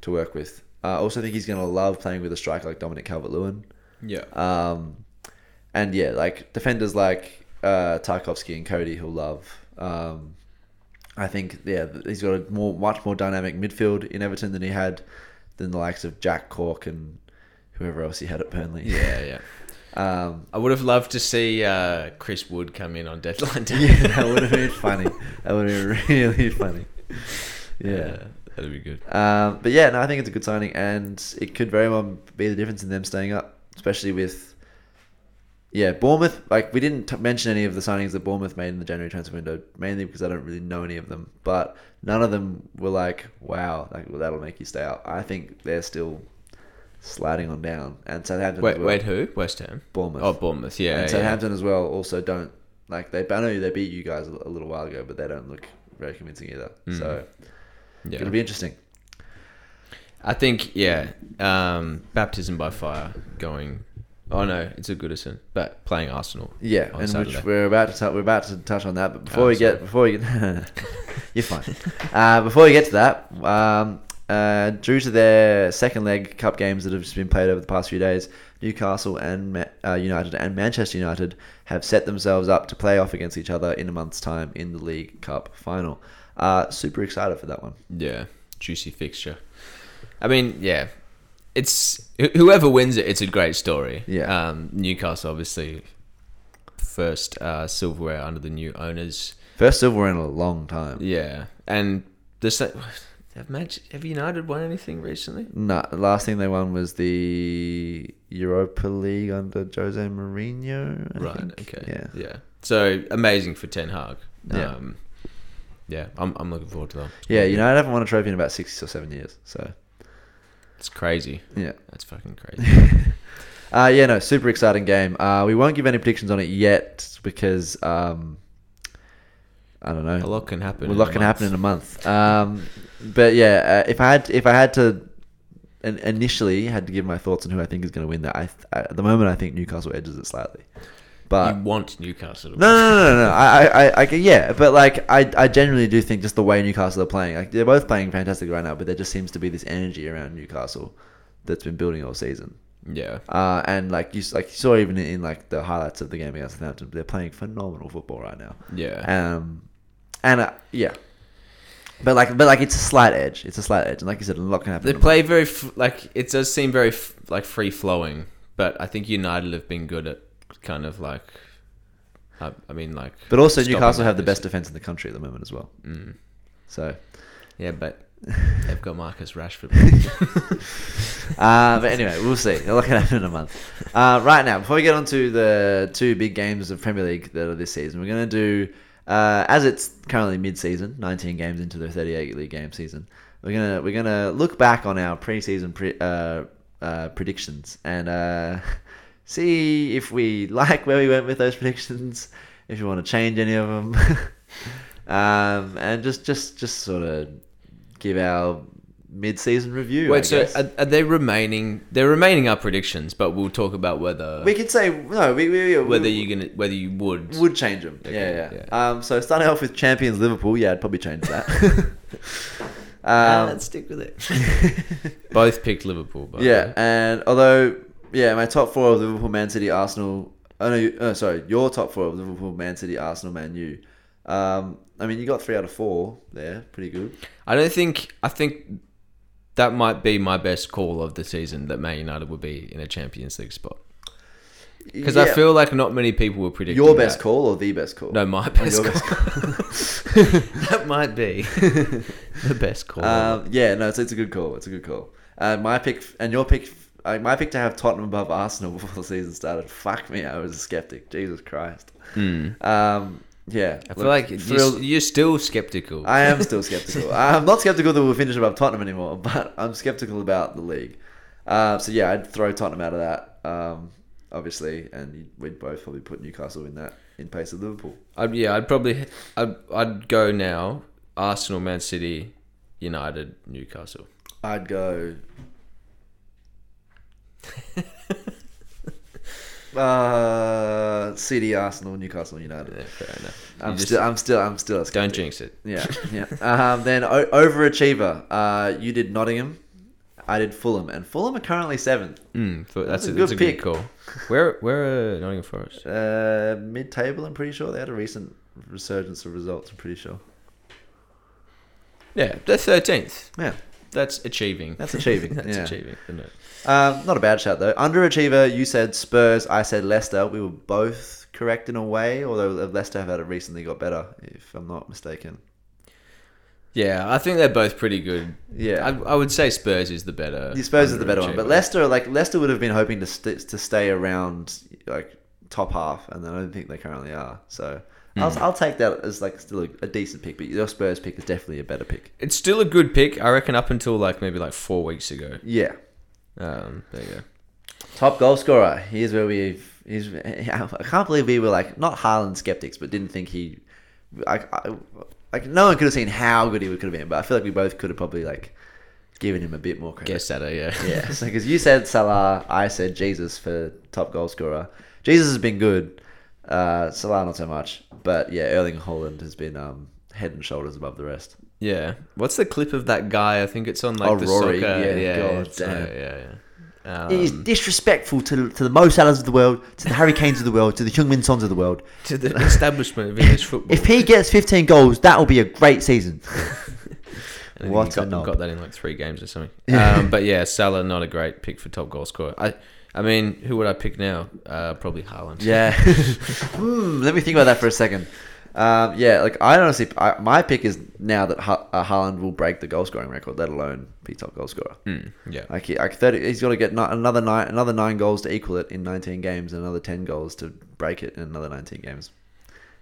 to work with. I also think he's going to love playing with a striker like Dominic Calvert-Lewin. Yeah. Um, and yeah, like defenders like uh, Tarkowski and Coady, he'll love. Um, I think yeah, he's got a more much more dynamic midfield in Everton than he had than the likes of Jack Cork and whoever else he had at Burnley. yeah, yeah. Um, I would have loved to see uh, Chris Wood come in on deadline day. yeah, that would have been funny. That would have been really funny. Yeah. Yeah, that'd be good. Um, but yeah, no, I think it's a good signing, and it could very well be the difference in them staying up, especially with. Yeah, Bournemouth. Like we didn't t- mention any of the signings that Bournemouth made in the January transfer window, mainly because I don't really know any of them. But none of them were like, "Wow, like, well, that'll make you stay up." I think they're still sliding on down, and Southampton. Wait, well. wait, who? West Ham. Bournemouth. Oh, Bournemouth. Yeah, and yeah. Southampton as well. Also, don't like they. I know they beat you guys a, a little while ago, but they don't look very convincing either. So yeah. it'll be interesting. I think yeah, um, baptism by fire going Oh no, it's a Goodison, but playing Arsenal. Yeah, and Saturday. which we're about to t- we're about to touch on that. But before Oh, we get before we get, you're fine. uh, before we get to that, um, uh, due to their second leg cup games that have just been played over the past few days, Newcastle and Ma- uh, United and Manchester United have set themselves up to play off against each other in a month's time in the League Cup final. Uh, super excited for that one. Yeah, juicy fixture. I mean, yeah, it's whoever wins it, it's a great story. Yeah. Um, Newcastle obviously first uh, silverware under the new owners. First silverware in a long time. Yeah, and the sa- have Manch- have United won anything recently? No, the last thing they won was the Europa League under Jose Mourinho. I right. think. Okay. Yeah. Yeah. So amazing for Ten Hag. Yeah. Um, yeah, I'm, I'm looking forward to that. Yeah, United haven't won a trophy in about six or seven years. So It's crazy. yeah, That's fucking crazy. uh, yeah, no, super exciting game. Uh, we won't give any predictions on it yet because um, I don't know. a lot can happen. a lot can happen in a month. Um, but yeah, uh, if I had if I had to in- initially had to give my thoughts on who I think is going to win that, I, I at the moment I think Newcastle edges it slightly. But you want Newcastle to No, no, no, no, no. I, I, I, yeah, but like, I, I genuinely do think just the way Newcastle are playing, like they're both playing fantastic right now, but there just seems to be this energy around Newcastle that's been building all season. Yeah. Uh, and like you, like you saw even in, like the highlights of the game against Southampton, they're playing phenomenal football right now. Yeah. Um, and uh, yeah, but like, but like, it's a slight edge. It's a slight edge, and like you said, a lot can happen. They play very f- like it does seem very f- like free flowing, but I think United have been good at kind of like, I, I mean like. But also, Newcastle have the best defense in the country at the moment as well. Mm. So, Yeah, but they've got Marcus Rashford. uh, but anyway, we'll see. It'll look at happen in a month. Uh, right now, before we get on to the two big games of Premier League that are this season, we're going to do, uh, as it's currently mid-season, 19 games into the 38 league game season. We're gonna we're gonna look back on our pre-season pre, uh, uh, predictions and uh, see if we like where we went with those predictions, if you want to change any of them, um, and just just just sort of give our mid-season review. Wait, so are, are they remaining? They're remaining our predictions, but we'll talk about whether We could say no. We, we, we whether we you gonna whether you would. would change them. Okay, yeah, yeah, yeah. Um, so starting off with champions Liverpool, yeah, I'd probably change that. Ah, um, let's stick with it. Both picked Liverpool. The yeah, and although yeah, my top four of Liverpool, Man City, Arsenal. Oh no, you- oh, sorry, your top four of Liverpool, Man City, Arsenal, Man U. Um, I mean, you got three out of four there, pretty good. I don't think. I think that might be my best call of the season. That Man United would be in a Champions League spot because I feel like not many people were predicting your best that. call or the best call. No, my Oh, best call. best that might be the best call. Um, yeah, no, it's, it's a good call. It's a good call. Uh, my pick and your pick, uh, my pick to have Tottenham above Arsenal before the season started. Fuck me, I was a skeptic. Jesus Christ. Um, yeah. I feel like you're, thrilled- you're still skeptical. I am still skeptical. I'm not skeptical that we'll finish above Tottenham anymore, but I'm skeptical about the league. Uh, so yeah, I'd throw Tottenham out of that, um, obviously, and we'd both probably put Newcastle in that in place of Liverpool. I'd, yeah, I'd probably I'd, I'd go now. Arsenal, Man City, United, Newcastle. I'd go. uh, City, Arsenal, Newcastle, United. Yeah, fair enough. You I'm just still, I'm still, I'm still. Don't skeptic. jinx it. Yeah, yeah. um, then o- overachiever. Uh, you did Nottingham. I did Fulham, and Fulham are currently seventh. Mm, that's, That's a good that's a pick. good call. Where where are Nottingham Forest? Uh, mid-table. I'm pretty sure they had a recent resurgence of results. I'm pretty sure. Yeah, they're thirteenth. Yeah, That's achieving. that's achieving. That's yeah. achieving, isn't it? Um, not a bad shout though. Underachiever. You said Spurs. I said Leicester. We were both correct in a way, although Leicester have had it recently got better, if I'm not mistaken. Yeah, I think they're both pretty good. Yeah. I, I would say Spurs is the better. The Spurs is the better one, but. Leicester, like Leicester, would have been hoping to st- to stay around like top half, and I don't think they currently are. So I'll, I'll take that as like still a, a decent pick, but your Spurs pick is definitely a better pick. It's still a good pick, I reckon. Up until like maybe like four weeks ago. Yeah, Um, there you go. top goal scorer. Here's where we've. Here's, I can't believe we were like not Haaland skeptics, but didn't think he. I, I, like no one could have seen how good he could have been, but I feel like we both could have probably like given him a bit more credit. Guess that, uh, yeah. Yeah, so because you said Salah, I said Jesus for top goal scorer. Jesus has been good. Uh, Salah not so much, but yeah, Erling Haaland has been um, head and shoulders above the rest. Yeah. What's the clip of that guy? I think it's on like Oh, the Rory, soccer. yeah, yeah, God damn. uh, yeah, yeah. Um, it is disrespectful to to the Mo Salahs of the world, to the Harry Kanes of the world, to the Heung Min Sons of the world. to the establishment of English football. If he gets 15 goals, that will be a great season. And What he got, got that in like three games or something. Um, but yeah, Salah not a great pick for top goal scorer. I, I mean, who would I pick now? Uh, probably Haaland. Yeah. hmm, let me think about that for a second. Um, yeah, like I honestly, I, my pick is now that ha- uh, Haaland will break the goal scoring record, let alone be top goal scorer. Mm, yeah. Like, he, like 30, he's got to get ni- another nine, another nine goals to equal it in 19 games, and another 10 goals to break it in another 19 games.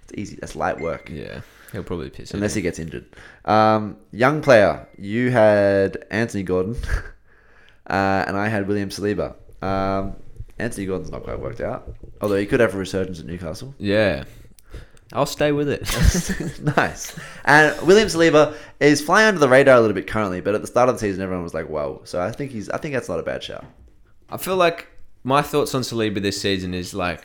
It's easy. That's light work. Yeah. He'll probably piss Unless he gets injured. Um, young player, you had Anthony Gordon, uh, and I had William Saliba. Um, Anthony Gordon's not quite worked out, although he could have a resurgence at Newcastle. Yeah. I'll stay with it. nice. And William Saliba is flying under the radar a little bit currently, but at the start of the season, everyone was like, "Whoa!" So I think he's. I think that's not a bad shout. I feel like my thoughts on Saliba this season is like,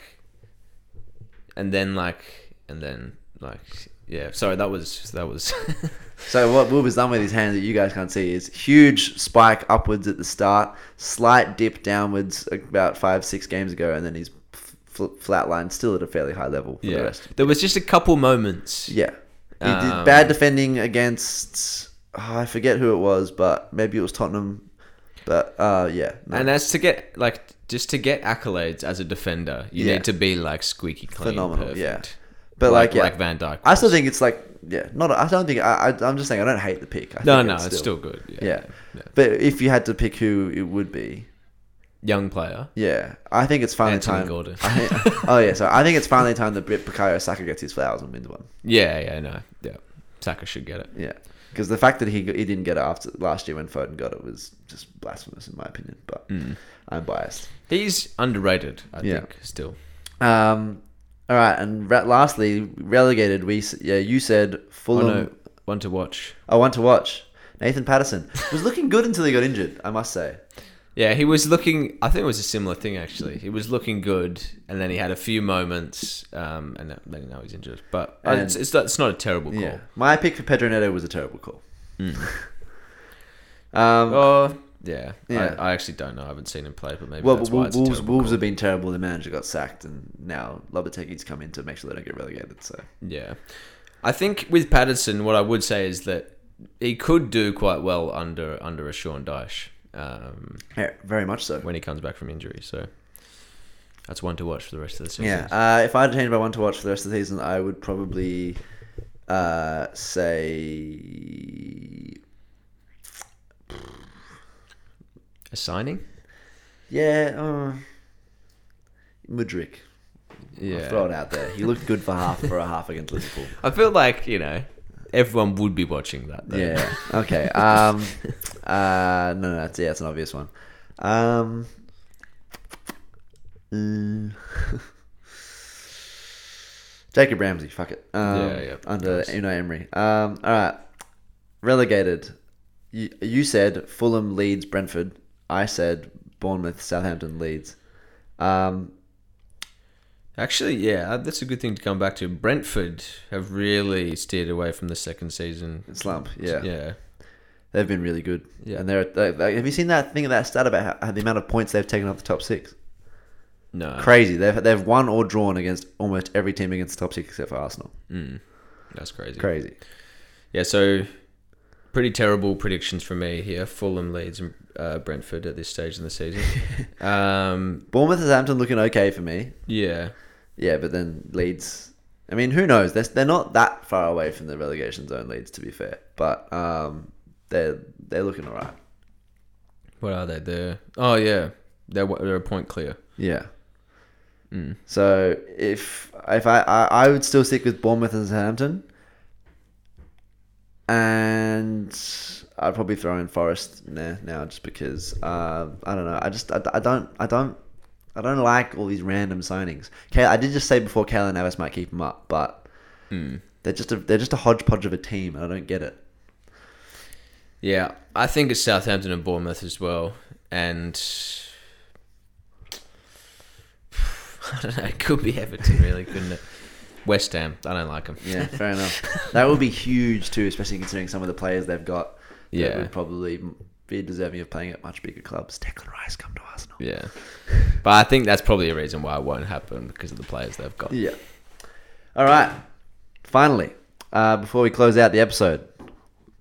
and then like, and then like, yeah. Sorry, that was that was. So what Wilbur's done with his hands that you guys can't see is huge spike upwards at the start, slight dip downwards about five six games ago, and then he's fl- flatlined still at a fairly high level for the yeah. rest. There was just a couple moments. Yeah, he Um, did bad defending against. oh, I forget who it was, but maybe it was Tottenham. But uh, yeah, no. And as to get like just to get accolades as a defender, you Yeah. need to be like squeaky clean, Phenomenal, perfect. yeah. But like, yeah, like Van Dijk. I still think it's like yeah, not. I don't think I. I I'm just saying I don't hate the pick. I no, think no, it's still, good. Yeah, Yeah. yeah. But if you had to pick who it would be, young player. yeah, I think it's finally Anthony time. Gordon. Think- oh yeah, so I think it's finally time that Bukayo Saka gets his flowers and wins one. Yeah, yeah, no, yeah. Saka should get it. Yeah, because the fact that he he didn't get it after last year when Foden got it was just blasphemous in my opinion. But I'm biased. He's underrated, I Yeah. think, still. Um, all right, and re- lastly, relegated. We yeah, you said Oh Fulham. no, one to watch. I want to watch. Nathan Patterson was looking good until he got injured. I must say. Yeah, he was looking. I think it was a similar thing actually. He was looking good, and then he had a few moments, um, and then now he's injured. But uh, it's, it's not, it's not a terrible call. Yeah, my pick for Pedro Neto was a terrible call. um, Oh, yeah. Yeah. I, I actually don't know. I haven't seen him play, but maybe well, that's why it's a Wolves, terrible Wolves have been terrible. The manager got sacked, and now Lopetegui's come in to make sure they don't get relegated. So Yeah. I think with Patterson, what I would say is that he could do quite well under under a Sean Dyche um, yeah, very much so. when he comes back from injury. So that's one to watch for the rest of the season. Yeah, uh, if I had to change my one to watch for the rest of the season, I would probably uh, say a signing. yeah, uh, Mudryk. Yeah. I'll throw it out there. He looked good for half for a half against Liverpool. I feel like you know everyone would be watching that. Though. Yeah. Okay. Um. Uh. No. No. It's, yeah. It's an obvious one. Um. mm. Jacob Ramsey. Fuck it. Um, Yeah, yeah, Under. Unai Emery. Um. All right. Relegated. You, you said Fulham, Leeds, Brentford. I said Bournemouth, Southampton, Leeds. Um. Actually, yeah, that's a good thing to come back to. Brentford have really steered away from the second season. Slump. Yeah. Yeah. They've been really good. Yeah. And they're. they they- have you seen that thing? That stat about how, the amount of points they've taken off the top six. No. crazy. They've they've won or drawn against almost every team against the top six except for Arsenal. Mm, that's crazy. Crazy. Yeah, so pretty terrible predictions for me here. Fulham, Leeds, and uh, Brentford at this stage in the season. um, Bournemouth and Southampton looking okay for me. yeah, Yeah, but then Leeds. I mean, who knows? They're, they're not that far away from the relegation zone. Leeds, to be fair, but um, they're they're looking alright. what are they? They're oh yeah, they're they're a point clear. Yeah. Mm. So if if I, I I would still stick with Bournemouth and Southampton, and I'd probably throw in Forest now, now just because uh, I don't know. I just I, I don't I don't I don't like all these random signings. Okay, I did just say before Keylor Navas might keep him up, but Mm. they're just a they're just a hodgepodge of a team, and I don't get it. Yeah, I think it's Southampton and Bournemouth as well, and I don't know. It could be Everton, really, couldn't it? West Ham. I don't like them. Yeah, fair enough. That would be huge too, especially considering some of the players they've got. that Yeah. would probably be deserving of playing at much bigger clubs. Declan Rice come to Arsenal. Yeah, but I think that's probably a reason why it won't happen because of the players they've got. Yeah. All right. Finally, uh, before we close out the episode,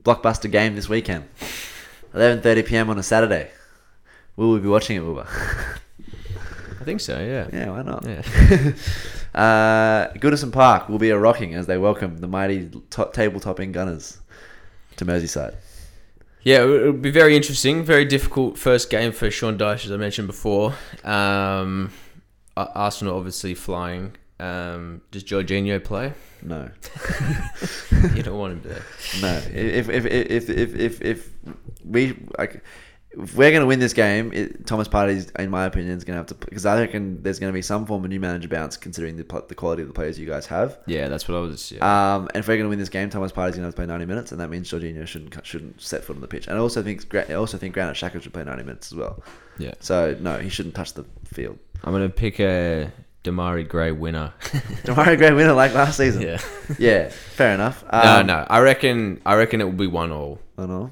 blockbuster game this weekend, 11:30 p.m. on a Saturday. Will we be watching it, Wilbur? I think so. Yeah. yeah, why not? Yeah. Uh, Goodison Park will be a rocking as they welcome the mighty top, table-topping Gunners to Merseyside. Yeah, it would be very interesting. Very difficult first game for Sean Dyche, as I mentioned before. Um, Arsenal obviously flying. Um, does Jorginho play? No, You don't want him there. no. If if if if if, if we like. If we're going to win this game, it, Thomas Partey, in my opinion, is going to have to because I reckon there's going to be some form of new manager bounce considering the the quality of the players you guys have. Yeah, that's what I was. Yeah. Um, and if we're going to win this game, Thomas Partey's going to have to play 90 minutes, and that means Jorginho shouldn't shouldn't set foot on the pitch. And I also think I also think Granit Xhaka should play 90 minutes as well. yeah. So no, he shouldn't touch the field. I'm gonna pick a Demarai Gray winner. Demarai Gray winner like last season. yeah. yeah, fair enough. no, Um, no. I reckon. I reckon it will be one all. I know.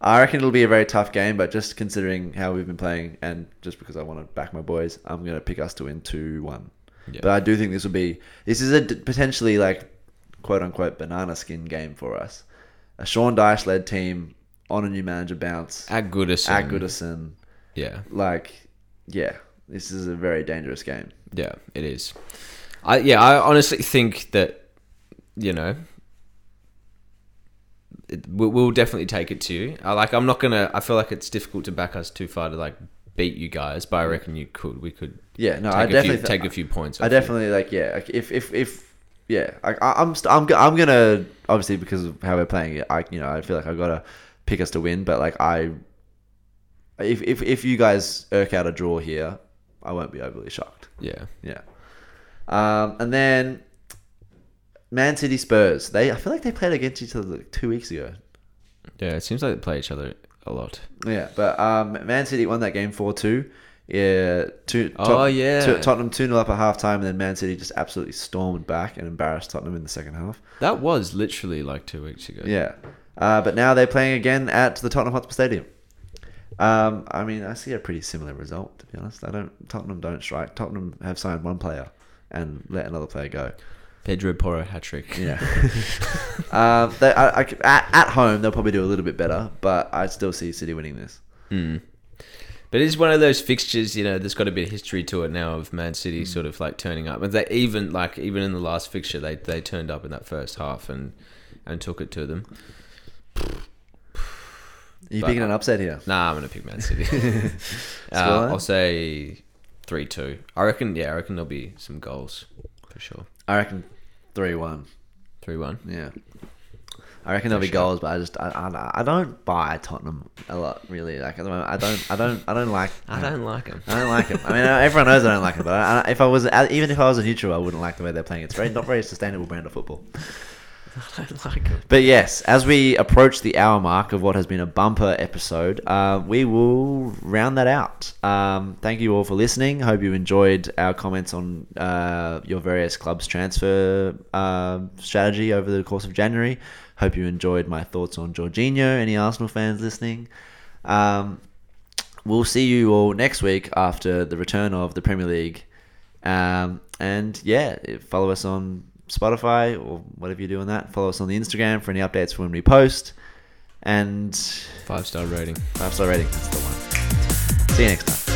I reckon it'll be a very tough game, but just considering how we've been playing, and just because I want to back my boys, I'm going to pick us to win two one. Yeah. But I do think this will be this is a d- potentially like quote unquote banana skin game for us. A Sean Dyche led team on a new manager bounce At Goodison. at Goodison. Yeah. Like, yeah, this is a very dangerous game. Yeah, it is. I yeah, I honestly think that you know we'll, we'll definitely take it to you. I like. I'm not gonna. I feel like it's difficult to back us too far to like beat you guys, but I reckon you could. We could. Yeah, no, take I a few, definitely take a few points. I off you. definitely like yeah. Like if if if yeah, I, I'm st- I'm I'm gonna obviously because of how we're playing it. I you know I feel like I gotta pick us to win, but like I if if if you guys irk out a draw here, I won't be overly shocked. Yeah. Yeah. Um, and then Man City Spurs. They I feel like they played against each other like two weeks ago. Yeah. It seems like they play each other a lot. Yeah, but um, Man City won that game four two. Yeah, two. Oh, yeah. Tot- Tottenham two 0 up at half time, and then Man City just absolutely stormed back and embarrassed Tottenham in the second half. That was literally like two weeks ago. Yeah, uh, but now they're playing again at the Tottenham Hotspur Stadium. Um, I mean, I see a pretty similar result to be honest. I don't. Tottenham don't strike. Tottenham have signed one player and let another player go. Pedro Porro hat trick. Yeah. um, they, I, I, at, at home, they'll probably do a little bit better, but I still see City winning this. Mm. But it's one of those fixtures, you know. There's got a bit of history to it now of Man Mm. City sort of like turning up, and they even like even in the last fixture, they they turned up in that first half and and took it to them. Are you But- picking an upset here? Nah, I'm gonna pick Man City. uh, I'll say three two. I reckon. Yeah, I reckon there'll be some goals for sure. I reckon three one. Three one. Yeah. I reckon there'll be goals, but I just I, I, I don't buy Tottenham a lot really. Like at the moment, I don't I don't I don't like I don't like them. I don't like them. I mean, uh, everyone knows I don't like them, but I, I, if I was uh, even if I was a neutral, I wouldn't like the way they're playing. It's very not very sustainable brand of football. Like them. But yes, as we approach the hour mark of what has been a bumper episode, uh, we will round that out. Um, thank you all for listening. Hope you enjoyed our comments on uh, your various clubs' transfer uh, strategy over the course of January. Hope you enjoyed my thoughts on Jorginho. Any Arsenal fans listening? Um, we'll see you all next week after the return of the Premier League. Um, and yeah, follow us on Spotify or whatever you do on that. Follow us on the Instagram for any updates for when we post. And Five star rating. five star rating. That's the one. See you next time.